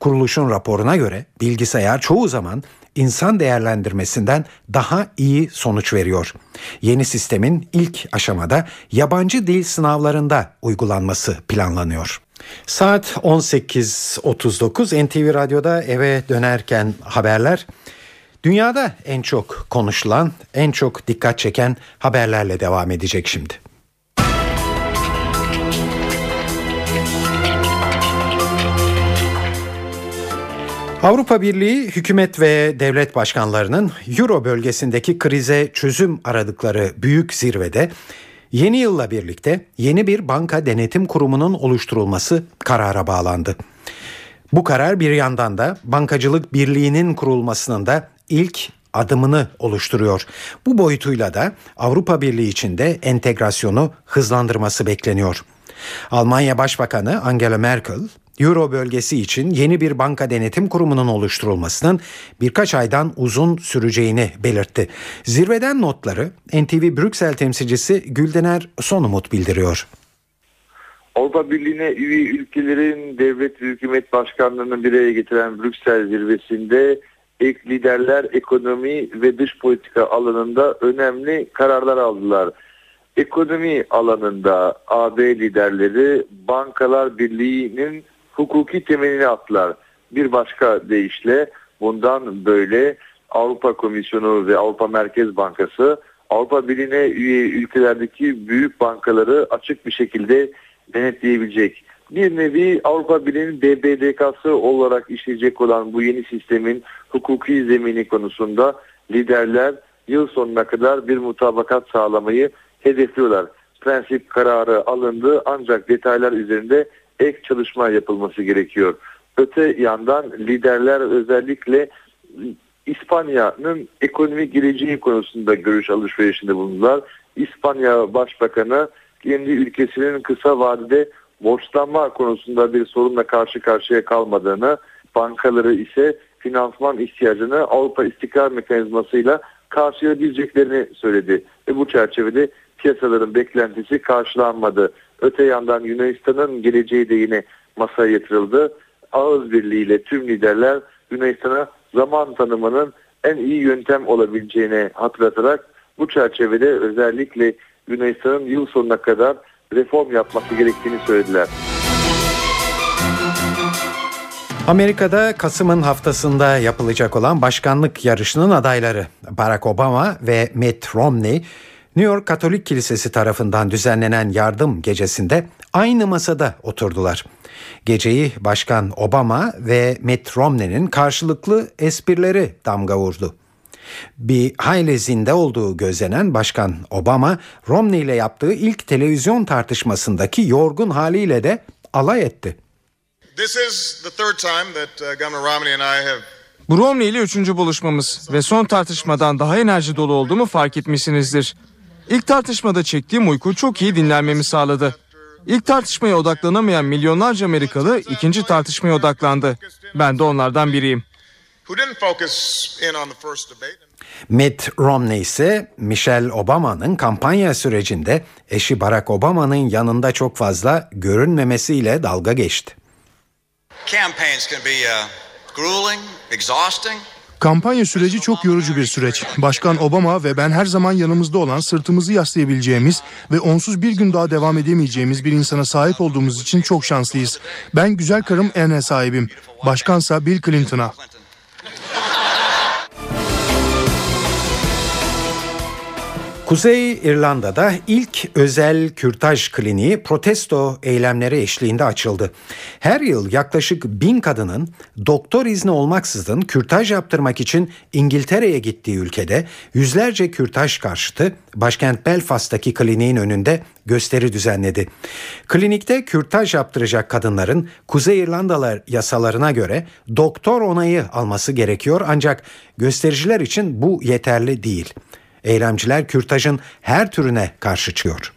Kuruluşun raporuna göre bilgisayar çoğu zaman insan değerlendirmesinden daha iyi sonuç veriyor. Yeni sistemin ilk aşamada yabancı dil sınavlarında uygulanması planlanıyor. Saat 18.39 NTV Radyo'da eve dönerken haberler. Dünyada en çok konuşulan, en çok dikkat çeken haberlerle devam edecek şimdi. Avrupa Birliği hükümet ve devlet başkanlarının Euro bölgesindeki krize çözüm aradıkları büyük zirvede yeni yılla birlikte yeni bir banka denetim kurumunun oluşturulması karara bağlandı. Bu karar bir yandan da bankacılık birliğinin kurulmasının da ilk adımını oluşturuyor. Bu boyutuyla da Avrupa Birliği içinde entegrasyonu hızlandırması bekleniyor. Almanya Başbakanı Angela Merkel Euro bölgesi için yeni bir banka denetim kurumunun oluşturulmasının birkaç aydan uzun süreceğini belirtti. Zirveden notları NTV Brüksel temsilcisi Güldener Sonumut bildiriyor. Avrupa Birliği'ne üye ülkelerin devlet ve hükümet başkanlarını bir araya getiren Brüksel zirvesinde ek liderler ekonomi ve dış politika alanında önemli kararlar aldılar. Ekonomi alanında AB liderleri Bankalar Birliği'nin hukuki temelini attılar. Bir başka deyişle bundan böyle Avrupa Komisyonu ve Avrupa Merkez Bankası Avrupa Birliği'ne üye ülkelerdeki büyük bankaları açık bir şekilde denetleyebilecek. Bir nevi Avrupa Birliği'nin BBDK'sı olarak işleyecek olan bu yeni sistemin hukuki zemini konusunda liderler yıl sonuna kadar bir mutabakat sağlamayı hedefliyorlar. Prensip kararı alındı ancak detaylar üzerinde ek çalışma yapılması gerekiyor. Öte yandan liderler özellikle İspanya'nın ekonomik geleceği konusunda görüş alışverişinde bulundular. İspanya Başbakanı kendi ülkesinin kısa vadede borçlanma konusunda bir sorunla karşı karşıya kalmadığını, bankaları ise finansman ihtiyacını Avrupa İstikrar Mekanizması'yla karşılayabileceklerini söyledi. Ve bu çerçevede piyasaların beklentisi karşılanmadı. Öte yandan Yunanistan'ın geleceği de yine masaya yatırıldı. Ağız birliğiyle tüm liderler Yunanistan'a zaman tanımının en iyi yöntem olabileceğini hatırlatarak bu çerçevede özellikle Yunanistan'ın yıl sonuna kadar reform yapması gerektiğini söylediler. Amerika'da Kasım'ın haftasında yapılacak olan başkanlık yarışının adayları Barack Obama ve Mitt Romney New York Katolik Kilisesi tarafından düzenlenen yardım gecesinde aynı masada oturdular. Geceyi Başkan Obama ve Mitt Romney'nin karşılıklı esprileri damga vurdu. Bir hayli zinde olduğu gözlenen Başkan Obama, Romney ile yaptığı ilk televizyon tartışmasındaki yorgun haliyle de alay etti. Bu Romney ile üçüncü buluşmamız ve son tartışmadan daha enerji dolu olduğumu fark etmişsinizdir. İlk tartışmada çektiğim uyku çok iyi dinlenmemi sağladı. İlk tartışmaya odaklanamayan milyonlarca Amerikalı ikinci tartışmaya odaklandı. Ben de onlardan biriyim. Mitt Romney ise Michelle Obama'nın kampanya sürecinde eşi Barack Obama'nın yanında çok fazla görünmemesiyle dalga geçti. Campaigns can be uh, grueling, exhausting. Kampanya süreci çok yorucu bir süreç. Başkan Obama ve ben her zaman yanımızda olan sırtımızı yaslayabileceğimiz ve onsuz bir gün daha devam edemeyeceğimiz bir insana sahip olduğumuz için çok şanslıyız. Ben güzel karım Anne'e sahibim. Başkansa Bill Clinton'a. Kuzey İrlanda'da ilk özel kürtaj kliniği protesto eylemleri eşliğinde açıldı. Her yıl yaklaşık bin kadının doktor izni olmaksızın kürtaj yaptırmak için İngiltere'ye gittiği ülkede yüzlerce kürtaj karşıtı başkent Belfast'taki kliniğin önünde gösteri düzenledi. Klinikte kürtaj yaptıracak kadınların Kuzey İrlandalar yasalarına göre doktor onayı alması gerekiyor ancak göstericiler için bu yeterli değil. Eylemciler kürtajın her türüne karşı çıkıyor.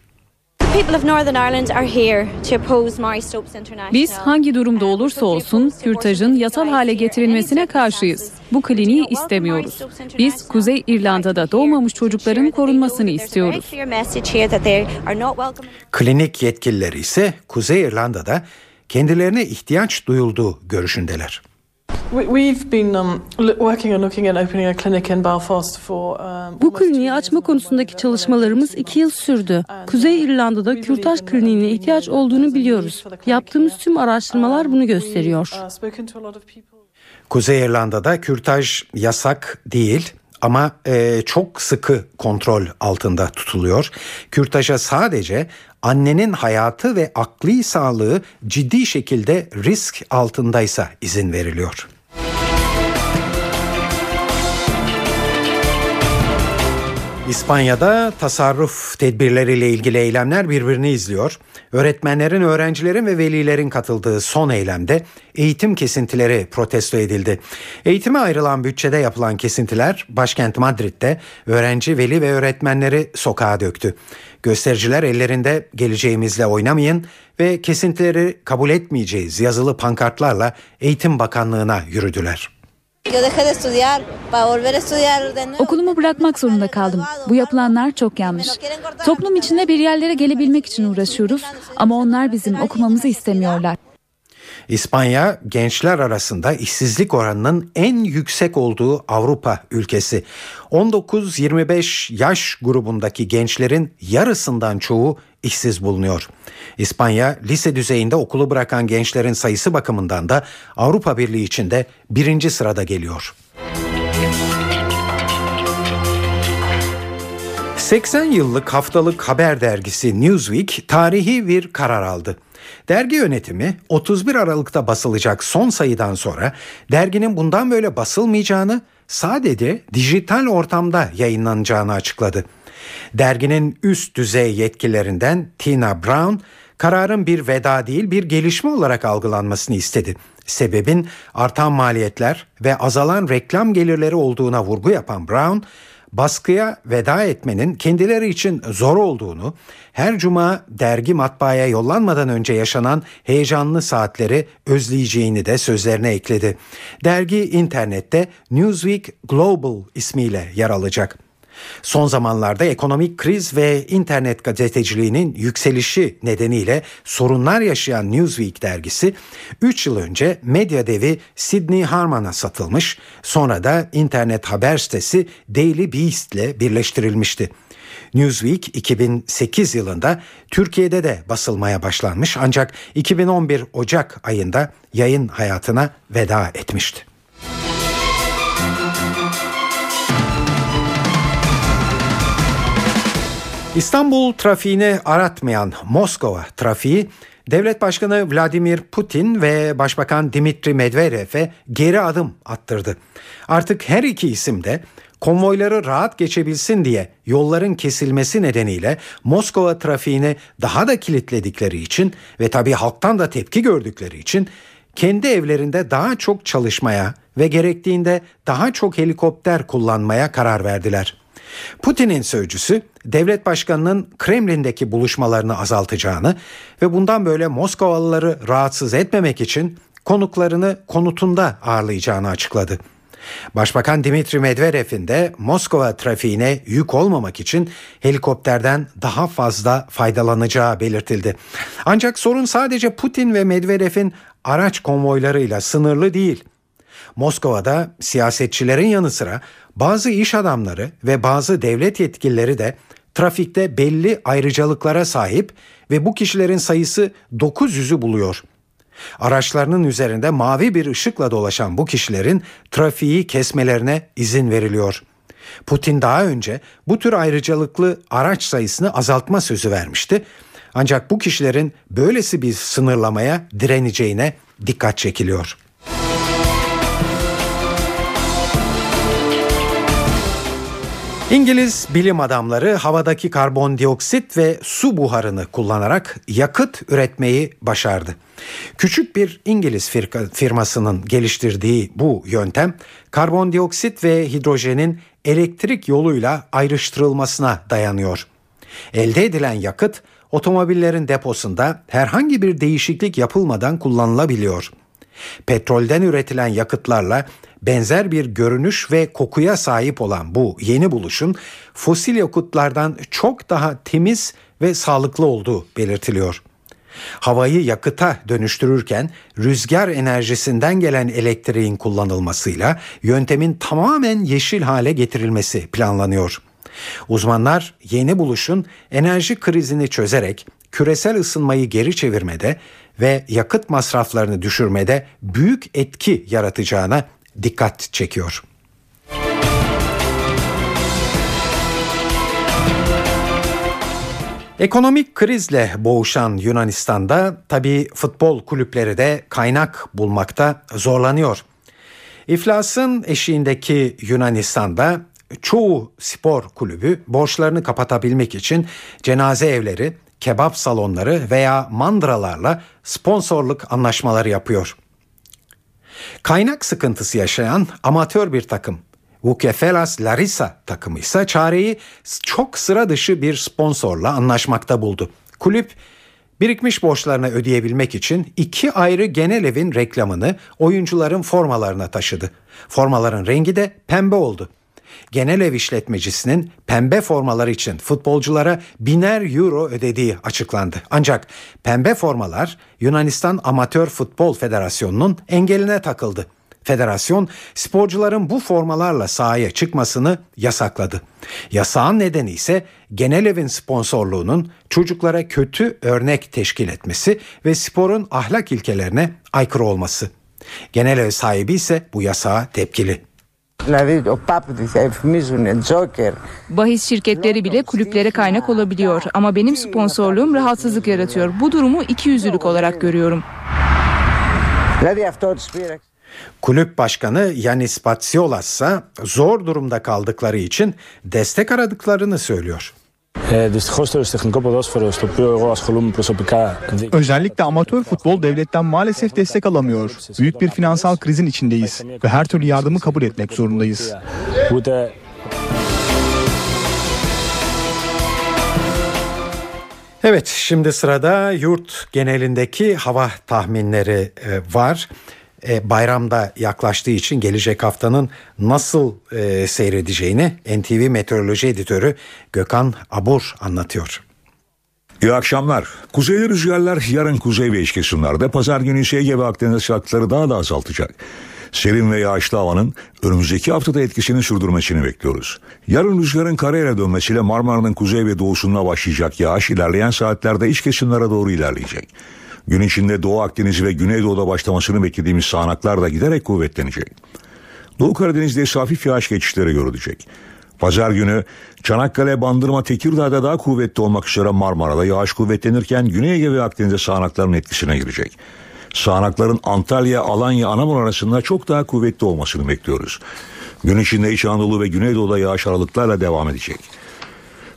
Biz hangi durumda olursa olsun kürtajın yasal hale getirilmesine karşıyız. Bu kliniği istemiyoruz. Biz Kuzey İrlanda'da doğmamış çocukların korunmasını istiyoruz. Klinik yetkilileri ise Kuzey İrlanda'da kendilerine ihtiyaç duyulduğu görüşündeler. Bu kliniği açma konusundaki çalışmalarımız iki yıl sürdü. Kuzey İrlanda'da kürtaj kliniğine ihtiyaç olduğunu biliyoruz. Yaptığımız tüm araştırmalar bunu gösteriyor. Kuzey İrlanda'da kürtaj yasak değil ama e, çok sıkı kontrol altında tutuluyor. Kürtaja sadece annenin hayatı ve akli sağlığı ciddi şekilde risk altındaysa izin veriliyor. İspanya'da tasarruf tedbirleriyle ilgili eylemler birbirini izliyor. Öğretmenlerin, öğrencilerin ve velilerin katıldığı son eylemde eğitim kesintileri protesto edildi. Eğitime ayrılan bütçede yapılan kesintiler başkent Madrid'de öğrenci, veli ve öğretmenleri sokağa döktü. Göstericiler ellerinde geleceğimizle oynamayın ve kesintileri kabul etmeyeceğiz yazılı pankartlarla Eğitim Bakanlığı'na yürüdüler. Okulumu bırakmak zorunda kaldım. Bu yapılanlar çok yanlış. Toplum içinde bir yerlere gelebilmek için uğraşıyoruz ama onlar bizim okumamızı istemiyorlar. İspanya gençler arasında işsizlik oranının en yüksek olduğu Avrupa ülkesi. 19-25 yaş grubundaki gençlerin yarısından çoğu işsiz bulunuyor. İspanya lise düzeyinde okulu bırakan gençlerin sayısı bakımından da Avrupa Birliği içinde birinci sırada geliyor. 80 yıllık haftalık haber dergisi Newsweek tarihi bir karar aldı. Dergi yönetimi 31 Aralık'ta basılacak son sayıdan sonra derginin bundan böyle basılmayacağını sadece dijital ortamda yayınlanacağını açıkladı. Derginin üst düzey yetkililerinden Tina Brown kararın bir veda değil bir gelişme olarak algılanmasını istedi. Sebebin artan maliyetler ve azalan reklam gelirleri olduğuna vurgu yapan Brown, baskıya veda etmenin kendileri için zor olduğunu, her cuma dergi matbaaya yollanmadan önce yaşanan heyecanlı saatleri özleyeceğini de sözlerine ekledi. Dergi internette Newsweek Global ismiyle yer alacak. Son zamanlarda ekonomik kriz ve internet gazeteciliğinin yükselişi nedeniyle sorunlar yaşayan Newsweek dergisi 3 yıl önce medya devi Sidney Harman'a satılmış, sonra da internet haber sitesi Daily Beast ile birleştirilmişti. Newsweek 2008 yılında Türkiye'de de basılmaya başlanmış ancak 2011 Ocak ayında yayın hayatına veda etmişti. İstanbul trafiğini aratmayan Moskova trafiği Devlet Başkanı Vladimir Putin ve Başbakan Dimitri Medvedev'e geri adım attırdı. Artık her iki isim de konvoyları rahat geçebilsin diye yolların kesilmesi nedeniyle Moskova trafiğini daha da kilitledikleri için ve tabii halktan da tepki gördükleri için kendi evlerinde daha çok çalışmaya ve gerektiğinde daha çok helikopter kullanmaya karar verdiler. Putin'in sözcüsü devlet başkanının Kremlin'deki buluşmalarını azaltacağını ve bundan böyle Moskovalıları rahatsız etmemek için konuklarını konutunda ağırlayacağını açıkladı. Başbakan Dimitri Medvedev'in de Moskova trafiğine yük olmamak için helikopterden daha fazla faydalanacağı belirtildi. Ancak sorun sadece Putin ve Medvedev'in araç konvoylarıyla sınırlı değil. Moskova'da siyasetçilerin yanı sıra bazı iş adamları ve bazı devlet yetkilileri de trafikte belli ayrıcalıklara sahip ve bu kişilerin sayısı 900'ü buluyor. Araçlarının üzerinde mavi bir ışıkla dolaşan bu kişilerin trafiği kesmelerine izin veriliyor. Putin daha önce bu tür ayrıcalıklı araç sayısını azaltma sözü vermişti. Ancak bu kişilerin böylesi bir sınırlamaya direneceğine dikkat çekiliyor. İngiliz bilim adamları havadaki karbondioksit ve su buharını kullanarak yakıt üretmeyi başardı. Küçük bir İngiliz firmasının geliştirdiği bu yöntem karbondioksit ve hidrojenin elektrik yoluyla ayrıştırılmasına dayanıyor. Elde edilen yakıt otomobillerin deposunda herhangi bir değişiklik yapılmadan kullanılabiliyor. Petrolden üretilen yakıtlarla benzer bir görünüş ve kokuya sahip olan bu yeni buluşun fosil yakıtlardan çok daha temiz ve sağlıklı olduğu belirtiliyor. Havayı yakıta dönüştürürken rüzgar enerjisinden gelen elektriğin kullanılmasıyla yöntemin tamamen yeşil hale getirilmesi planlanıyor. Uzmanlar yeni buluşun enerji krizini çözerek küresel ısınmayı geri çevirmede ve yakıt masraflarını düşürmede büyük etki yaratacağına dikkat çekiyor. Ekonomik krizle boğuşan Yunanistan'da tabi futbol kulüpleri de kaynak bulmakta zorlanıyor. İflasın eşiğindeki Yunanistan'da çoğu spor kulübü borçlarını kapatabilmek için cenaze evleri, kebap salonları veya mandralarla sponsorluk anlaşmaları yapıyor. Kaynak sıkıntısı yaşayan amatör bir takım Vukefelas Larissa takımı ise çareyi çok sıra dışı bir sponsorla anlaşmakta buldu. Kulüp birikmiş borçlarını ödeyebilmek için iki ayrı genel evin reklamını oyuncuların formalarına taşıdı. Formaların rengi de pembe oldu. Genel ev işletmecisinin pembe formalar için futbolculara biner euro ödediği açıklandı. Ancak pembe formalar Yunanistan Amatör Futbol Federasyonu'nun engeline takıldı. Federasyon sporcuların bu formalarla sahaya çıkmasını yasakladı. Yasağın nedeni ise genel evin sponsorluğunun çocuklara kötü örnek teşkil etmesi ve sporun ahlak ilkelerine aykırı olması. Genel ev sahibi ise bu yasağa tepkili. Bahis şirketleri bile kulüplere kaynak olabiliyor ama benim sponsorluğum rahatsızlık yaratıyor. Bu durumu iki yüzlülük olarak görüyorum. Kulüp başkanı Yanis Patsiolas ise zor durumda kaldıkları için destek aradıklarını söylüyor. Özellikle amatör futbol devletten maalesef destek alamıyor. Büyük bir finansal krizin içindeyiz ve her türlü yardımı kabul etmek zorundayız. Evet şimdi sırada yurt genelindeki hava tahminleri var e, bayramda yaklaştığı için gelecek haftanın nasıl e, seyredeceğini NTV Meteoroloji Editörü Gökhan Abur anlatıyor. İyi akşamlar. Kuzeyli rüzgarlar yarın kuzey ve iç kesimlerde, pazar günü ise Ege ve Akdeniz sıcaklıkları daha da azaltacak. Serin ve yağışlı havanın önümüzdeki haftada etkisini sürdürmesini bekliyoruz. Yarın rüzgarın karayla dönmesiyle Marmara'nın kuzey ve doğusunda başlayacak yağış ilerleyen saatlerde iç kesimlere doğru ilerleyecek. Gün içinde Doğu Akdeniz ve Güneydoğu'da başlamasını beklediğimiz sağanaklar da giderek kuvvetlenecek. Doğu Karadeniz'de ise hafif yağış geçişleri görülecek. Pazar günü Çanakkale, Bandırma, Tekirdağ'da daha kuvvetli olmak üzere Marmara'da yağış kuvvetlenirken Güney Ege ve Akdeniz'de sağanakların etkisine girecek. Sağanakların Antalya, Alanya, Anamur arasında çok daha kuvvetli olmasını bekliyoruz. Gün içinde İç Anadolu ve Güneydoğu'da yağış aralıklarla devam edecek.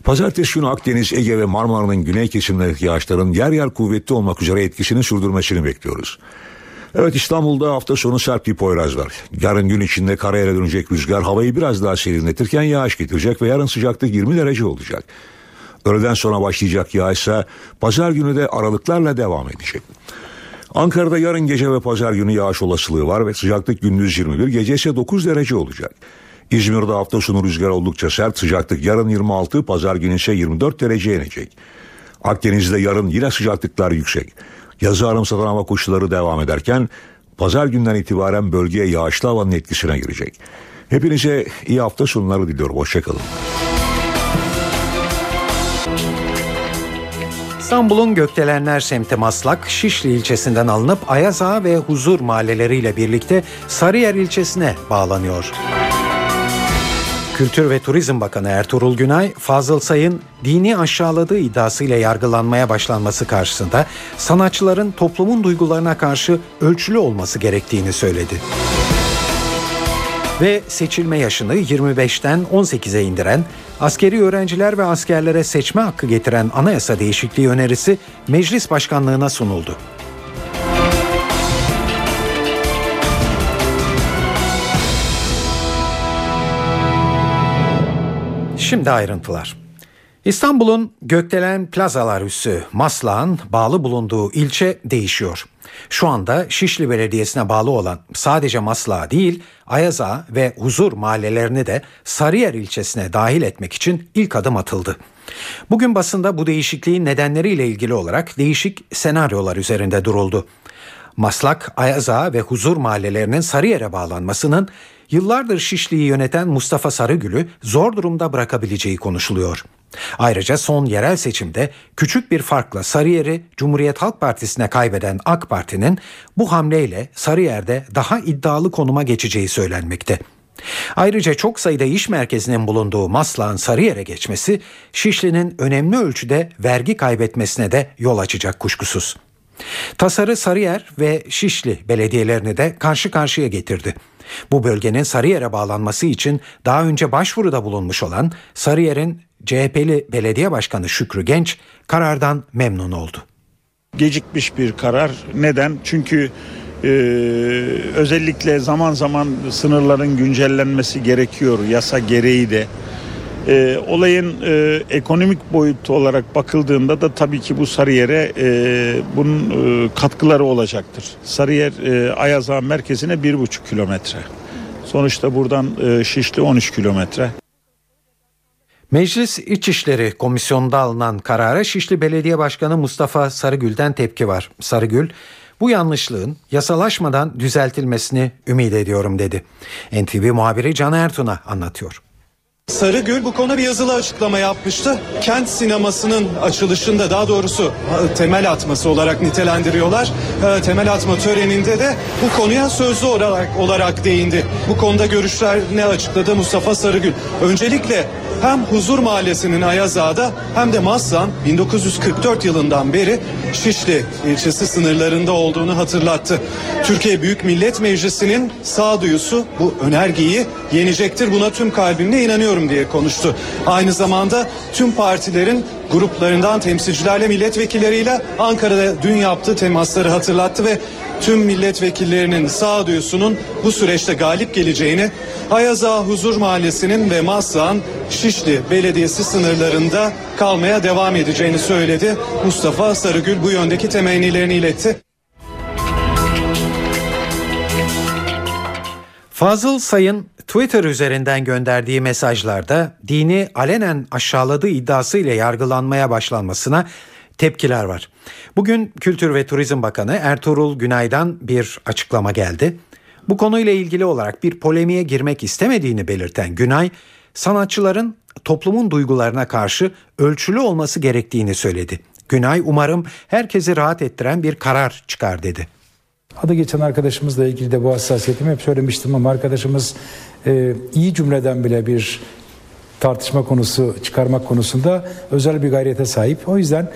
Pazartesi günü Akdeniz, Ege ve Marmara'nın güney kesimlerindeki yağışların yer yer kuvvetli olmak üzere etkisini sürdürmesini bekliyoruz. Evet İstanbul'da hafta sonu sert bir poyraz var. Yarın gün içinde karayere dönecek rüzgar havayı biraz daha serinletirken yağış getirecek ve yarın sıcaklık 20 derece olacak. Öğleden sonra başlayacak yağış ise pazar günü de aralıklarla devam edecek. Ankara'da yarın gece ve pazar günü yağış olasılığı var ve sıcaklık gündüz 21, gece ise 9 derece olacak. İzmir'de hafta sonu rüzgar oldukça sert sıcaklık yarın 26 pazar günü ise 24 dereceye inecek. Akdeniz'de yarın yine sıcaklıklar yüksek. Yazı anımsatan hava koşulları devam ederken pazar günden itibaren bölgeye yağışlı havanın etkisine girecek. Hepinize iyi hafta sonları diliyorum. Hoşçakalın. İstanbul'un Gökdelenler semti Maslak, Şişli ilçesinden alınıp Ayaza ve Huzur mahalleleriyle birlikte Sarıyer ilçesine bağlanıyor. Kültür ve Turizm Bakanı Ertuğrul Günay, Fazıl Say'ın dini aşağıladığı iddiasıyla yargılanmaya başlanması karşısında sanatçıların toplumun duygularına karşı ölçülü olması gerektiğini söyledi. Ve seçilme yaşını 25'ten 18'e indiren, askeri öğrenciler ve askerlere seçme hakkı getiren anayasa değişikliği önerisi meclis başkanlığına sunuldu. Şimdi ayrıntılar. İstanbul'un Gökdelen Plazalar Üssü Maslak'ın bağlı bulunduğu ilçe değişiyor. Şu anda Şişli Belediyesi'ne bağlı olan sadece Maslak değil Ayaza ve Huzur mahallelerini de Sarıyer ilçesine dahil etmek için ilk adım atıldı. Bugün basında bu değişikliğin nedenleriyle ilgili olarak değişik senaryolar üzerinde duruldu. Maslak, Ayaza ve Huzur mahallelerinin Sarıyer'e bağlanmasının yıllardır Şişli'yi yöneten Mustafa Sarıgül'ü zor durumda bırakabileceği konuşuluyor. Ayrıca son yerel seçimde küçük bir farkla Sarıyer'i Cumhuriyet Halk Partisi'ne kaybeden AK Parti'nin bu hamleyle Sarıyer'de daha iddialı konuma geçeceği söylenmekte. Ayrıca çok sayıda iş merkezinin bulunduğu Maslak'ın Sarıyer'e geçmesi Şişli'nin önemli ölçüde vergi kaybetmesine de yol açacak kuşkusuz. Tasarı Sarıyer ve Şişli belediyelerini de karşı karşıya getirdi. Bu bölgenin Sarıyer'e bağlanması için daha önce başvuruda bulunmuş olan Sarıyer'in CHP'li belediye başkanı Şükrü Genç karardan memnun oldu. Gecikmiş bir karar. Neden? Çünkü ee, özellikle zaman zaman sınırların güncellenmesi gerekiyor yasa gereği de. Ee, olayın e, ekonomik boyutu olarak bakıldığında da tabii ki bu Sarıyer'e e, bunun e, katkıları olacaktır. Sarıyer e, Ayaza merkezine bir buçuk kilometre. Sonuçta buradan e, Şişli 13 kilometre. Meclis İçişleri Komisyonu'nda alınan karara Şişli Belediye Başkanı Mustafa Sarıgül'den tepki var. Sarıgül, bu yanlışlığın yasalaşmadan düzeltilmesini ümit ediyorum dedi. NTV muhabiri Can Ertun'a anlatıyor. Sarıgül bu konuda bir yazılı açıklama yapmıştı. Kent sinemasının açılışında daha doğrusu temel atması olarak nitelendiriyorlar. Temel atma töreninde de bu konuya sözlü olarak, olarak değindi. Bu konuda görüşler ne açıkladı Mustafa Sarıgül? Öncelikle hem Huzur Mahallesi'nin Ayazağ'da hem de Maslan 1944 yılından beri Şişli ilçesi sınırlarında olduğunu hatırlattı. Türkiye Büyük Millet Meclisi'nin sağduyusu bu önergeyi yenecektir. Buna tüm kalbimle inanıyorum diye konuştu. Aynı zamanda tüm partilerin gruplarından temsilcilerle milletvekilleriyle Ankara'da dün yaptığı temasları hatırlattı ve tüm milletvekillerinin sağduyusunun bu süreçte galip geleceğini Ayaza Huzur Mahallesi'nin ve Maslak'ın Şişli Belediyesi sınırlarında kalmaya devam edeceğini söyledi. Mustafa Sarıgül bu yöndeki temennilerini iletti. Fazıl Say'ın Twitter üzerinden gönderdiği mesajlarda dini alenen aşağıladığı iddiasıyla yargılanmaya başlanmasına tepkiler var. Bugün Kültür ve Turizm Bakanı Ertuğrul Günay'dan bir açıklama geldi. Bu konuyla ilgili olarak bir polemiğe girmek istemediğini belirten Günay, sanatçıların toplumun duygularına karşı ölçülü olması gerektiğini söyledi. Günay umarım herkesi rahat ettiren bir karar çıkar dedi. Adı geçen arkadaşımızla ilgili de bu hassasiyetimi hep söylemiştim ama arkadaşımız e, iyi cümleden bile bir tartışma konusu çıkarmak konusunda özel bir gayrete sahip. O yüzden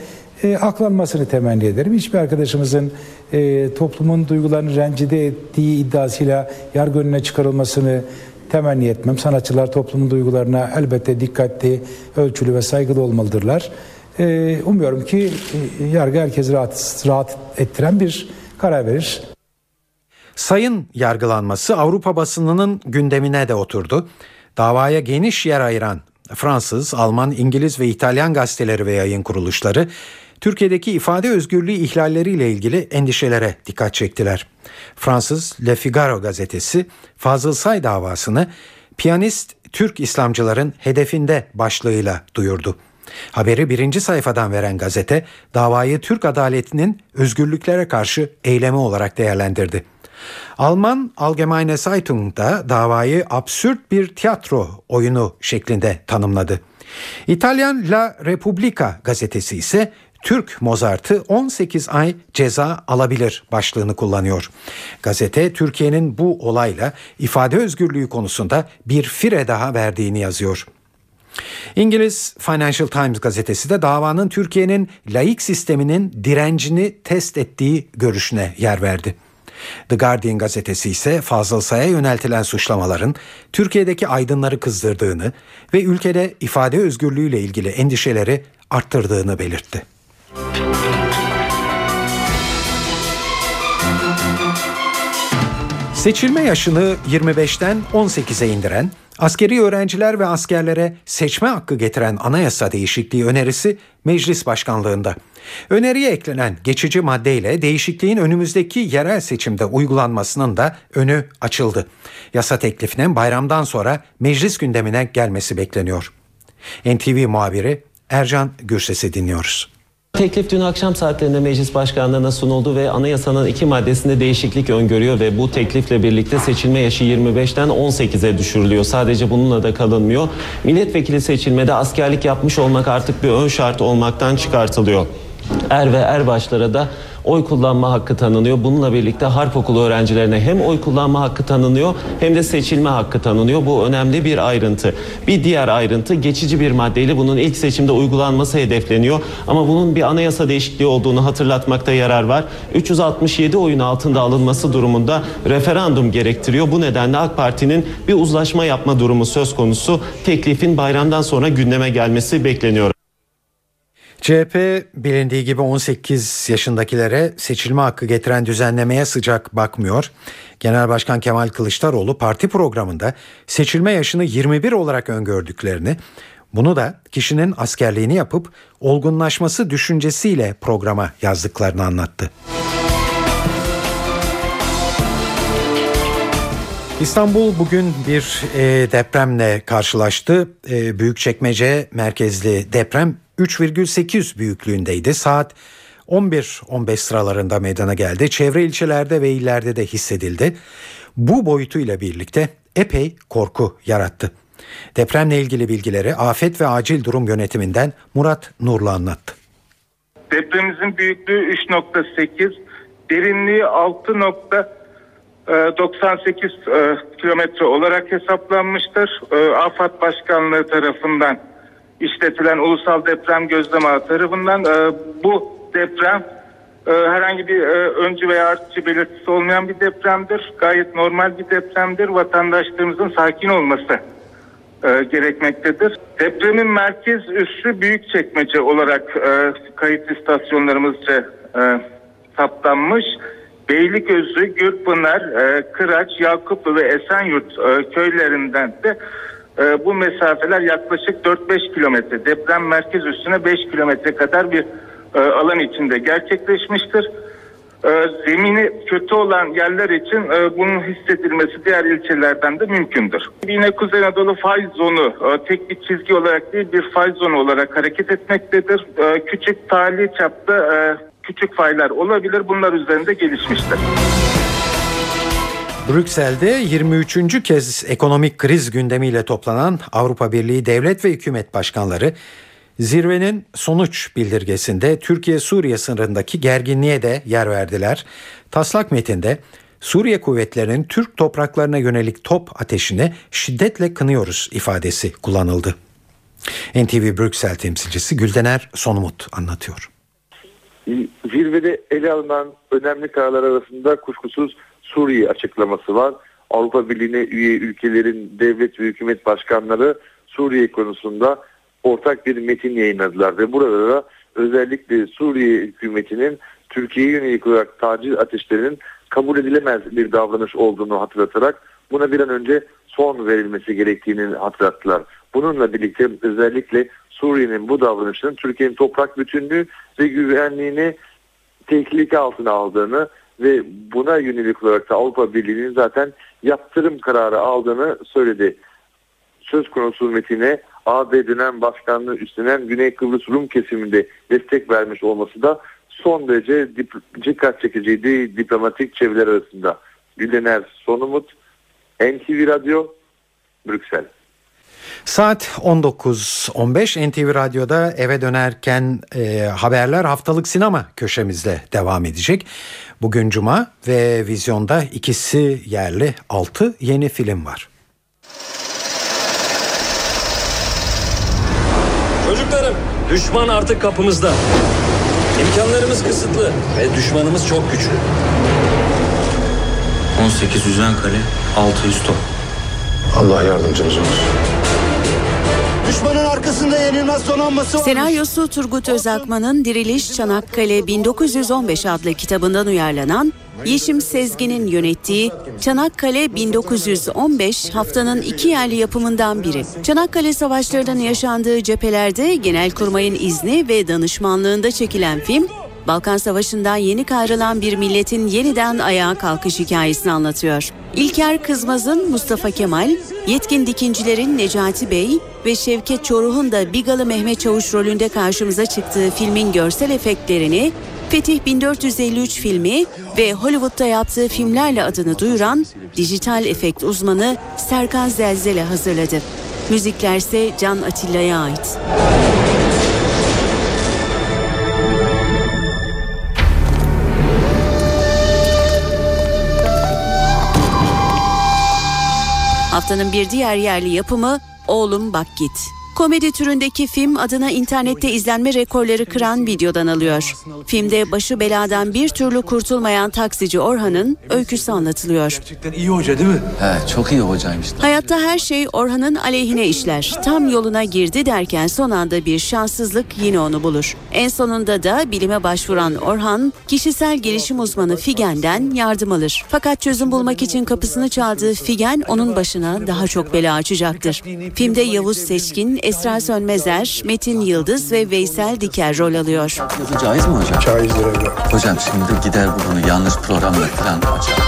e, aklanmasını temenni ederim. Hiçbir arkadaşımızın e, toplumun duygularını rencide ettiği iddiasıyla yargı önüne çıkarılmasını temenni etmem. Sanatçılar toplumun duygularına elbette dikkatli, ölçülü ve saygılı olmalıdırlar. E, umuyorum ki e, yargı herkesi rahat, rahat ettiren bir karar verir. Sayın yargılanması Avrupa basınının gündemine de oturdu. Davaya geniş yer ayıran Fransız, Alman, İngiliz ve İtalyan gazeteleri ve yayın kuruluşları Türkiye'deki ifade özgürlüğü ihlalleriyle ilgili endişelere dikkat çektiler. Fransız Le Figaro gazetesi Fazıl Say davasını piyanist Türk İslamcıların hedefinde başlığıyla duyurdu. Haberi birinci sayfadan veren gazete davayı Türk adaletinin özgürlüklere karşı eylemi olarak değerlendirdi. Alman Allgemeine Zeitung da davayı absürt bir tiyatro oyunu şeklinde tanımladı. İtalyan La Repubblica gazetesi ise Türk Mozart'ı 18 ay ceza alabilir başlığını kullanıyor. Gazete Türkiye'nin bu olayla ifade özgürlüğü konusunda bir fire daha verdiğini yazıyor. İngiliz Financial Times gazetesi de davanın Türkiye'nin laik sisteminin direncini test ettiği görüşüne yer verdi. The Guardian gazetesi ise Fazıl Say'a yöneltilen suçlamaların Türkiye'deki aydınları kızdırdığını ve ülkede ifade özgürlüğüyle ilgili endişeleri arttırdığını belirtti. Seçilme yaşını 25'ten 18'e indiren, askeri öğrenciler ve askerlere seçme hakkı getiren anayasa değişikliği önerisi meclis başkanlığında. Öneriye eklenen geçici maddeyle değişikliğin önümüzdeki yerel seçimde uygulanmasının da önü açıldı. Yasa teklifinin bayramdan sonra meclis gündemine gelmesi bekleniyor. NTV muhabiri Ercan Gürses'i dinliyoruz. Teklif dün akşam saatlerinde meclis başkanlığına sunuldu ve anayasanın iki maddesinde değişiklik öngörüyor ve bu teklifle birlikte seçilme yaşı 25'ten 18'e düşürülüyor. Sadece bununla da kalınmıyor. Milletvekili seçilmede askerlik yapmış olmak artık bir ön şart olmaktan çıkartılıyor. Er ve erbaşlara da oy kullanma hakkı tanınıyor. Bununla birlikte harp okulu öğrencilerine hem oy kullanma hakkı tanınıyor hem de seçilme hakkı tanınıyor. Bu önemli bir ayrıntı. Bir diğer ayrıntı geçici bir maddeyle bunun ilk seçimde uygulanması hedefleniyor. Ama bunun bir anayasa değişikliği olduğunu hatırlatmakta yarar var. 367 oyun altında alınması durumunda referandum gerektiriyor. Bu nedenle AK Parti'nin bir uzlaşma yapma durumu söz konusu. Teklifin bayramdan sonra gündeme gelmesi bekleniyor. CHP bilindiği gibi 18 yaşındakilere seçilme hakkı getiren düzenlemeye sıcak bakmıyor. Genel Başkan Kemal Kılıçdaroğlu parti programında seçilme yaşını 21 olarak öngördüklerini, bunu da kişinin askerliğini yapıp olgunlaşması düşüncesiyle programa yazdıklarını anlattı. İstanbul bugün bir e, depremle karşılaştı. E, Büyükçekmece merkezli deprem 3,8 büyüklüğündeydi. Saat 11-15 sıralarında meydana geldi. Çevre ilçelerde ve illerde de hissedildi. Bu boyutuyla birlikte epey korku yarattı. Depremle ilgili bilgileri Afet ve Acil Durum Yönetiminden Murat Nurlu anlattı. Depremimizin büyüklüğü 3.8, derinliği 6.98 e, kilometre olarak hesaplanmıştır. E, AFAD Başkanlığı tarafından işletilen Ulusal Deprem Gözlem Ağı tarafından e, bu deprem e, herhangi bir e, öncü veya artçı belirtisi olmayan bir depremdir. Gayet normal bir depremdir. Vatandaşlarımızın sakin olması e, gerekmektedir. Depremin merkez üssü büyük çekmece olarak e, kayıt istasyonlarımızca e, saptanmış. Beyliközü, Gürpınar, e, Kıraç, Yakuplu ve Esenyurt e, köylerinden de e, bu mesafeler yaklaşık 4-5 kilometre. Deprem merkez üstüne 5 kilometre kadar bir e, alan içinde gerçekleşmiştir. E, zemini kötü olan yerler için e, bunun hissedilmesi diğer ilçelerden de mümkündür. Yine Kuzey Anadolu faiz zonu e, tek bir çizgi olarak değil bir faiz zonu olarak hareket etmektedir. E, küçük tali çapta e, küçük faylar olabilir. Bunlar üzerinde gelişmiştir. Brüksel'de 23. kez ekonomik kriz gündemiyle toplanan Avrupa Birliği devlet ve hükümet başkanları zirvenin sonuç bildirgesinde Türkiye-Suriye sınırındaki gerginliğe de yer verdiler. Taslak metinde Suriye kuvvetlerinin Türk topraklarına yönelik top ateşini şiddetle kınıyoruz ifadesi kullanıldı. NTV Brüksel temsilcisi Güldener Sonumut anlatıyor. Zirvede ele alınan önemli kararlar arasında kuşkusuz Suriye açıklaması var. Avrupa Birliği'ne üye ülkelerin devlet ve hükümet başkanları Suriye konusunda ortak bir metin yayınladılar ve burada da özellikle Suriye hükümetinin Türkiye'ye yönelik olarak taciz ateşlerinin kabul edilemez bir davranış olduğunu hatırlatarak buna bir an önce son verilmesi gerektiğini hatırlattılar. Bununla birlikte özellikle Suriye'nin bu davranışının Türkiye'nin toprak bütünlüğü ve güvenliğini tehlike altına aldığını ve buna yönelik olarak da Avrupa Birliği'nin zaten yaptırım kararı aldığını söyledi. Söz konusu metine AB dönem başkanlığı üstlenen Güney Kıbrıs Rum kesiminde destek vermiş olması da son derece dikkat çekiciydi diplomatik çevreler arasında. Gülener Sonumut, NTV Radyo, Brüksel. Saat 19.15 NTV Radyo'da eve dönerken e, haberler haftalık sinema köşemizle devam edecek. Bugün Cuma ve vizyonda ikisi yerli 6 yeni film var. Çocuklarım düşman artık kapımızda. İmkanlarımız kısıtlı ve düşmanımız çok güçlü. 18 yüzen kale, 600 top. Allah yardımcımız olsun. Düşmanın arkasında yenilmez donanması var. Senaryosu Turgut Özakman'ın Diriliş Çanakkale 1915 adlı kitabından uyarlanan Yeşim Sezgin'in yönettiği Çanakkale 1915 haftanın iki yerli yapımından biri. Çanakkale savaşlarının yaşandığı cephelerde Genelkurmay'ın izni ve danışmanlığında çekilen film Balkan Savaşı'ndan yeni kayrılan bir milletin yeniden ayağa kalkış hikayesini anlatıyor. İlker Kızmaz'ın Mustafa Kemal, yetkin dikincilerin Necati Bey ve Şevket Çoruh'un da Bigalı Mehmet Çavuş rolünde karşımıza çıktığı filmin görsel efektlerini Fetih 1453 filmi ve Hollywood'da yaptığı filmlerle adını duyuran dijital efekt uzmanı Serkan Zelzele hazırladı. Müzikler ise Can Atilla'ya ait. Haftanın bir diğer yerli yapımı Oğlum Bak Git. Komedi türündeki film adına internette izlenme rekorları kıran videodan alıyor. Filmde başı beladan bir türlü kurtulmayan taksici Orhan'ın öyküsü anlatılıyor. Gerçekten iyi hoca değil mi? He çok iyi hocaymış. Hayatta her şey Orhan'ın aleyhine işler. Tam yoluna girdi derken son anda bir şanssızlık yine onu bulur. En sonunda da bilime başvuran Orhan, kişisel gelişim uzmanı Figen'den yardım alır. Fakat çözüm bulmak için kapısını çaldığı Figen onun başına daha çok bela açacaktır. Filmde Yavuz Seçkin, Esra Sönmezer, Metin Yıldız ve Veysel Diker rol alıyor. Caiz mi hocam? Caizdir Hocam şimdi gider bu bunu yanlış programla falan hocam.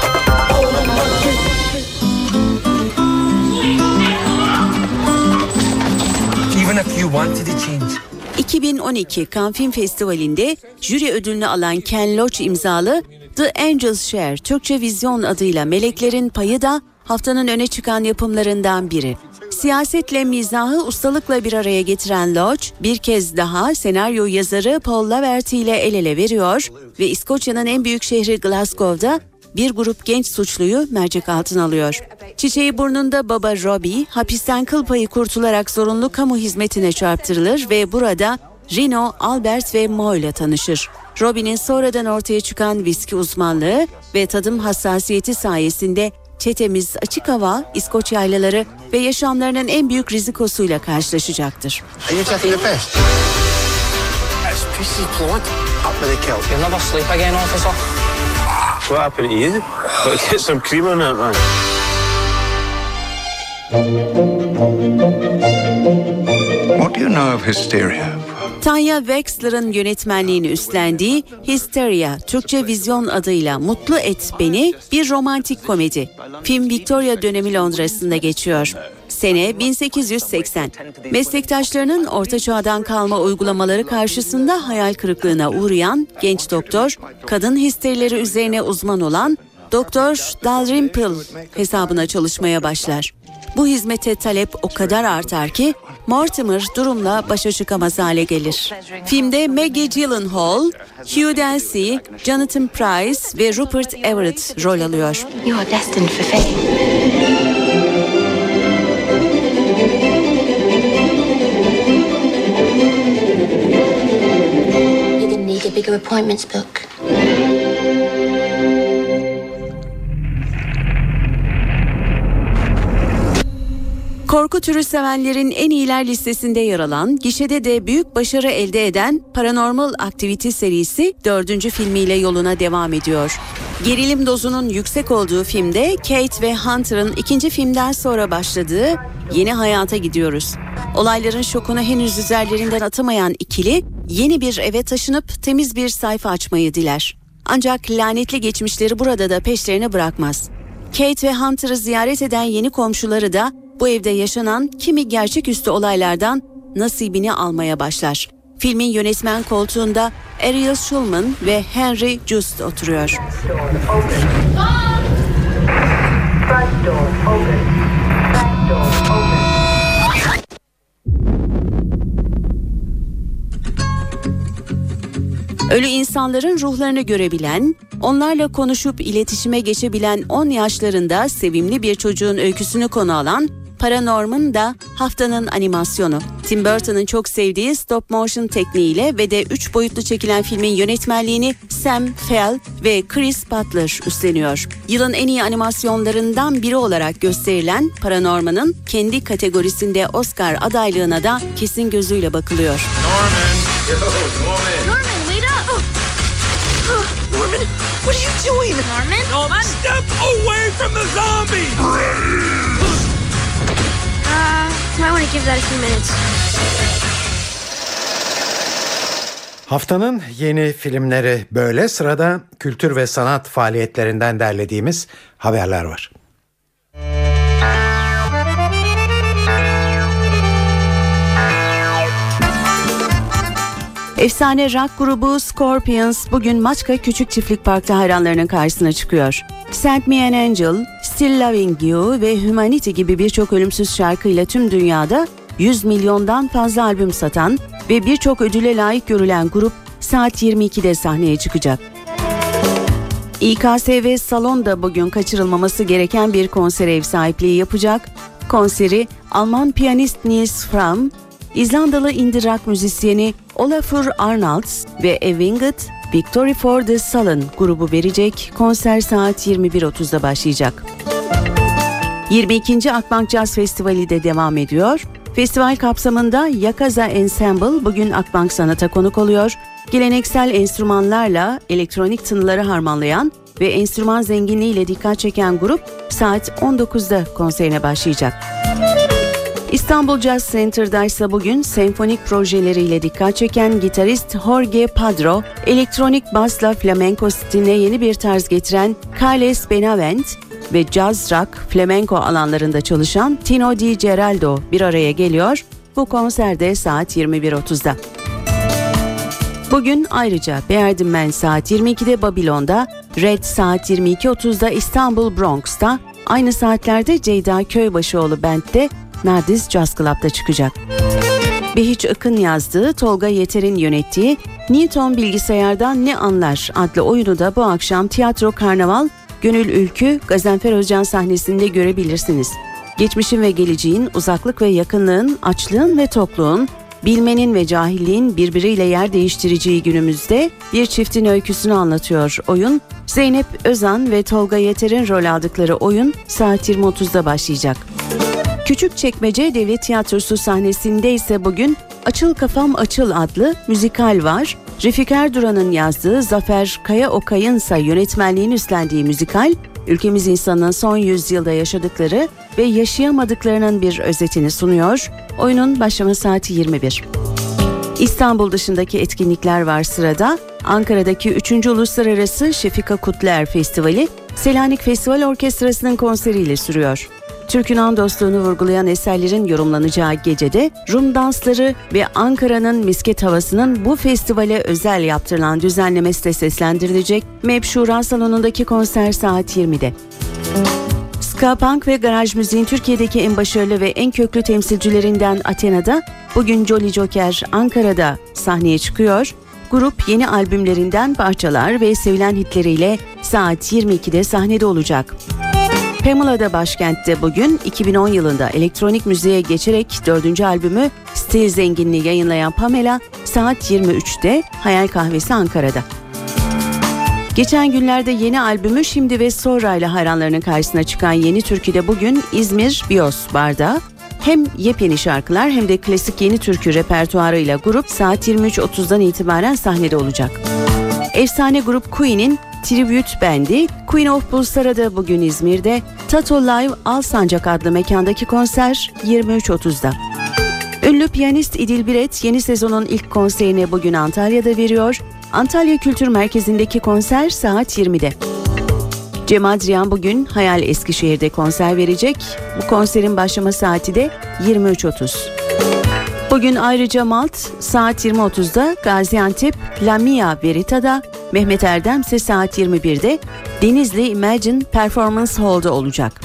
Even if you wanted to change. 2012 Cannes Film Festivali'nde jüri ödülünü alan Ken Loach imzalı The Angels Share Türkçe Vizyon adıyla Meleklerin Payı da haftanın öne çıkan yapımlarından biri. Siyasetle mizahı ustalıkla bir araya getiren Loach bir kez daha senaryo yazarı Paul Laverty ile el ele veriyor ve İskoçya'nın en büyük şehri Glasgow'da bir grup genç suçluyu mercek altına alıyor. Çiçeği burnunda baba Robbie hapisten kıl payı kurtularak zorunlu kamu hizmetine çarptırılır ve burada Rino, Albert ve Mo ile tanışır. Robbie'nin sonradan ortaya çıkan viski uzmanlığı ve tadım hassasiyeti sayesinde çetemiz açık hava, İskoç yaylaları ve yaşamlarının en büyük rizikosuyla karşılaşacaktır. What do you know of hysteria? Tanya Wexler'ın yönetmenliğini üstlendiği Hysteria, Türkçe Vizyon adıyla Mutlu Et Beni bir romantik komedi. Film Victoria dönemi Londra'sında geçiyor. Sene 1880. Meslektaşlarının orta çağdan kalma uygulamaları karşısında hayal kırıklığına uğrayan genç doktor, kadın histerileri üzerine uzman olan Doktor Dalrymple hesabına çalışmaya başlar. Bu hizmete talep o kadar artar ki Mortimer durumla başa çıkamaz hale gelir. Filmde Maggie Gyllenhaal, Hugh Dancy, Jonathan Price ve Rupert Everett rol alıyor. You gonna need a bigger appointments book. Korku türü sevenlerin en iyiler listesinde yer alan, gişede de büyük başarı elde eden Paranormal Activity serisi dördüncü filmiyle yoluna devam ediyor. Gerilim dozunun yüksek olduğu filmde Kate ve Hunter'ın ikinci filmden sonra başladığı yeni hayata gidiyoruz. Olayların şokunu henüz üzerlerinden atamayan ikili yeni bir eve taşınıp temiz bir sayfa açmayı diler. Ancak lanetli geçmişleri burada da peşlerine bırakmaz. Kate ve Hunter'ı ziyaret eden yeni komşuları da bu evde yaşanan kimi gerçeküstü olaylardan nasibini almaya başlar. Filmin yönetmen koltuğunda Ariel Schulman ve Henry Just oturuyor. Ölü insanların ruhlarını görebilen, onlarla konuşup iletişime geçebilen 10 yaşlarında sevimli bir çocuğun öyküsünü konu alan Paranorman da haftanın animasyonu. Tim Burton'ın çok sevdiği stop motion tekniğiyle ve de 3 boyutlu çekilen filmin yönetmenliğini Sam Fell ve Chris Butler üstleniyor. Yılın en iyi animasyonlarından biri olarak gösterilen Paranorman'ın kendi kategorisinde Oscar adaylığına da kesin gözüyle bakılıyor. Norman, wait up! Norman, what are you doing? Norman? Norman? Step away from the zombie! Might want to give that a few minutes. Haftanın yeni filmleri böyle sırada kültür ve sanat faaliyetlerinden derlediğimiz haberler var. Efsane rock grubu Scorpions bugün Maçka Küçük Çiftlik Park'ta hayranlarının karşısına çıkıyor. Send Me An Angel, Still Loving You ve Humanity gibi birçok ölümsüz şarkıyla tüm dünyada 100 milyondan fazla albüm satan ve birçok ödüle layık görülen grup saat 22'de sahneye çıkacak. İKSV Salon'da bugün kaçırılmaması gereken bir konser ev sahipliği yapacak. Konseri Alman piyanist Nils Fram, İzlandalı indie rock müzisyeni Olafur Arnalds ve Evinged Victory for the Sullen grubu verecek. Konser saat 21.30'da başlayacak. 22. Akbank Jazz Festivali de devam ediyor. Festival kapsamında Yakaza Ensemble bugün Akbank Sanat'a konuk oluyor. Geleneksel enstrümanlarla elektronik tınıları harmanlayan ve enstrüman zenginliğiyle dikkat çeken grup saat 19'da konserine başlayacak. İstanbul Jazz Center'da ise bugün senfonik projeleriyle dikkat çeken gitarist Jorge Padro, elektronik basla flamenco stiline yeni bir tarz getiren Carles Benavent ve jazz rock, flamenco alanlarında çalışan Tino Di Geraldo bir araya geliyor. Bu konserde saat 21.30'da. Bugün ayrıca Bearden Man saat 22'de Babilon'da, Red saat 22.30'da İstanbul Bronx'ta, aynı saatlerde Ceyda Köybaşıoğlu Band'de Nardiz Jazz Club'da çıkacak. Behiç Akın yazdığı, Tolga Yeter'in yönettiği Newton Bilgisayardan Ne Anlar adlı oyunu da bu akşam Tiyatro Karnaval Gönül Ülkü Gazanfer Özcan sahnesinde görebilirsiniz. Geçmişin ve geleceğin, uzaklık ve yakınlığın, açlığın ve tokluğun, bilmenin ve cahilliğin birbiriyle yer değiştireceği günümüzde bir çiftin öyküsünü anlatıyor oyun. Zeynep Özan ve Tolga Yeter'in rol aldıkları oyun saat 20.30'da başlayacak. Küçükçekmece Devlet Tiyatrosu sahnesinde ise bugün Açıl Kafam Açıl adlı müzikal var. Refik Erduran'ın yazdığı Zafer Kaya Okay'ın ise yönetmenliğini üstlendiği müzikal, ülkemiz insanının son yüzyılda yaşadıkları ve yaşayamadıklarının bir özetini sunuyor. Oyunun başlama saati 21. İstanbul dışındaki etkinlikler var sırada. Ankara'daki 3. Uluslararası Şefika Kutler Festivali, Selanik Festival Orkestrası'nın konseriyle sürüyor. Türk-Yunan dostluğunu vurgulayan eserlerin yorumlanacağı gecede Rum dansları ve Ankara'nın misket havasının bu festivale özel yaptırılan düzenlemesi de seslendirilecek. MEP Şura Salonu'ndaki konser saat 20'de. Ska Punk ve garaj müziğin Türkiye'deki en başarılı ve en köklü temsilcilerinden Athena'da bugün Jolly Joker Ankara'da sahneye çıkıyor. Grup yeni albümlerinden parçalar ve sevilen hitleriyle saat 22'de sahnede olacak. Pamela'da başkentte bugün 2010 yılında elektronik müziğe geçerek dördüncü albümü Stil Zenginliği yayınlayan Pamela saat 23'te Hayal Kahvesi Ankara'da. Geçen günlerde yeni albümü Şimdi ve Sonra ile hayranlarının karşısına çıkan yeni türküde bugün İzmir Bios Bar'da hem yepyeni şarkılar hem de klasik yeni türkü repertuarıyla grup saat 23.30'dan itibaren sahnede olacak. Efsane grup Queen'in Tribute Bendi Queen of Pulsar'a bugün İzmir'de Tato Live Al Sancak adlı mekandaki konser 23.30'da. Ünlü piyanist İdil Biret yeni sezonun ilk konserini bugün Antalya'da veriyor. Antalya Kültür Merkezi'ndeki konser saat 20'de. Cem Adrian bugün Hayal Eskişehir'de konser verecek. Bu konserin başlama saati de 23.30. Bugün ayrıca Malt saat 20.30'da Gaziantep Lamia Verita'da Mehmet Erdem ise saat 21'de Denizli Imagine Performance Hall'da olacak.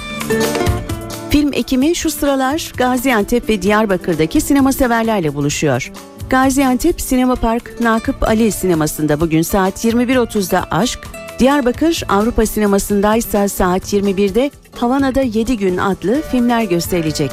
Film ekimi şu sıralar Gaziantep ve Diyarbakır'daki sinema severlerle buluşuyor. Gaziantep Sinema Park Nakıp Ali sinemasında bugün saat 21.30'da Aşk, Diyarbakır Avrupa sinemasında ise saat 21'de Havana'da 7 gün adlı filmler gösterilecek.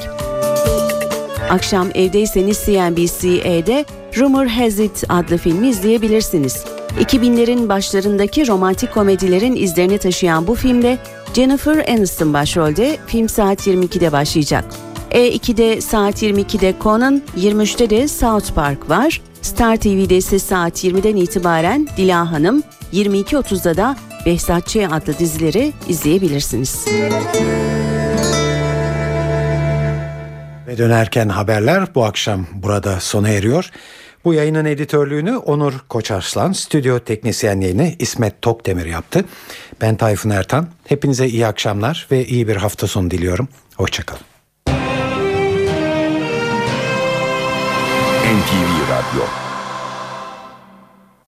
Akşam evdeyseniz CNBC'de Rumor Has It adlı filmi izleyebilirsiniz. 2000'lerin başlarındaki romantik komedilerin izlerini taşıyan bu filmde Jennifer Aniston başrolde film saat 22'de başlayacak. E2'de saat 22'de Conan, 23'te de South Park var. Star TV'de ise saat 20'den itibaren Dila Hanım, 22.30'da da Behzatçı adlı dizileri izleyebilirsiniz. Ve dönerken haberler bu akşam burada sona eriyor. Bu yayının editörlüğünü Onur Koçarslan, stüdyo teknisyenliğini İsmet Tokdemir yaptı. Ben Tayfun Ertan. Hepinize iyi akşamlar ve iyi bir hafta sonu diliyorum. Hoşçakalın. NTV Radyo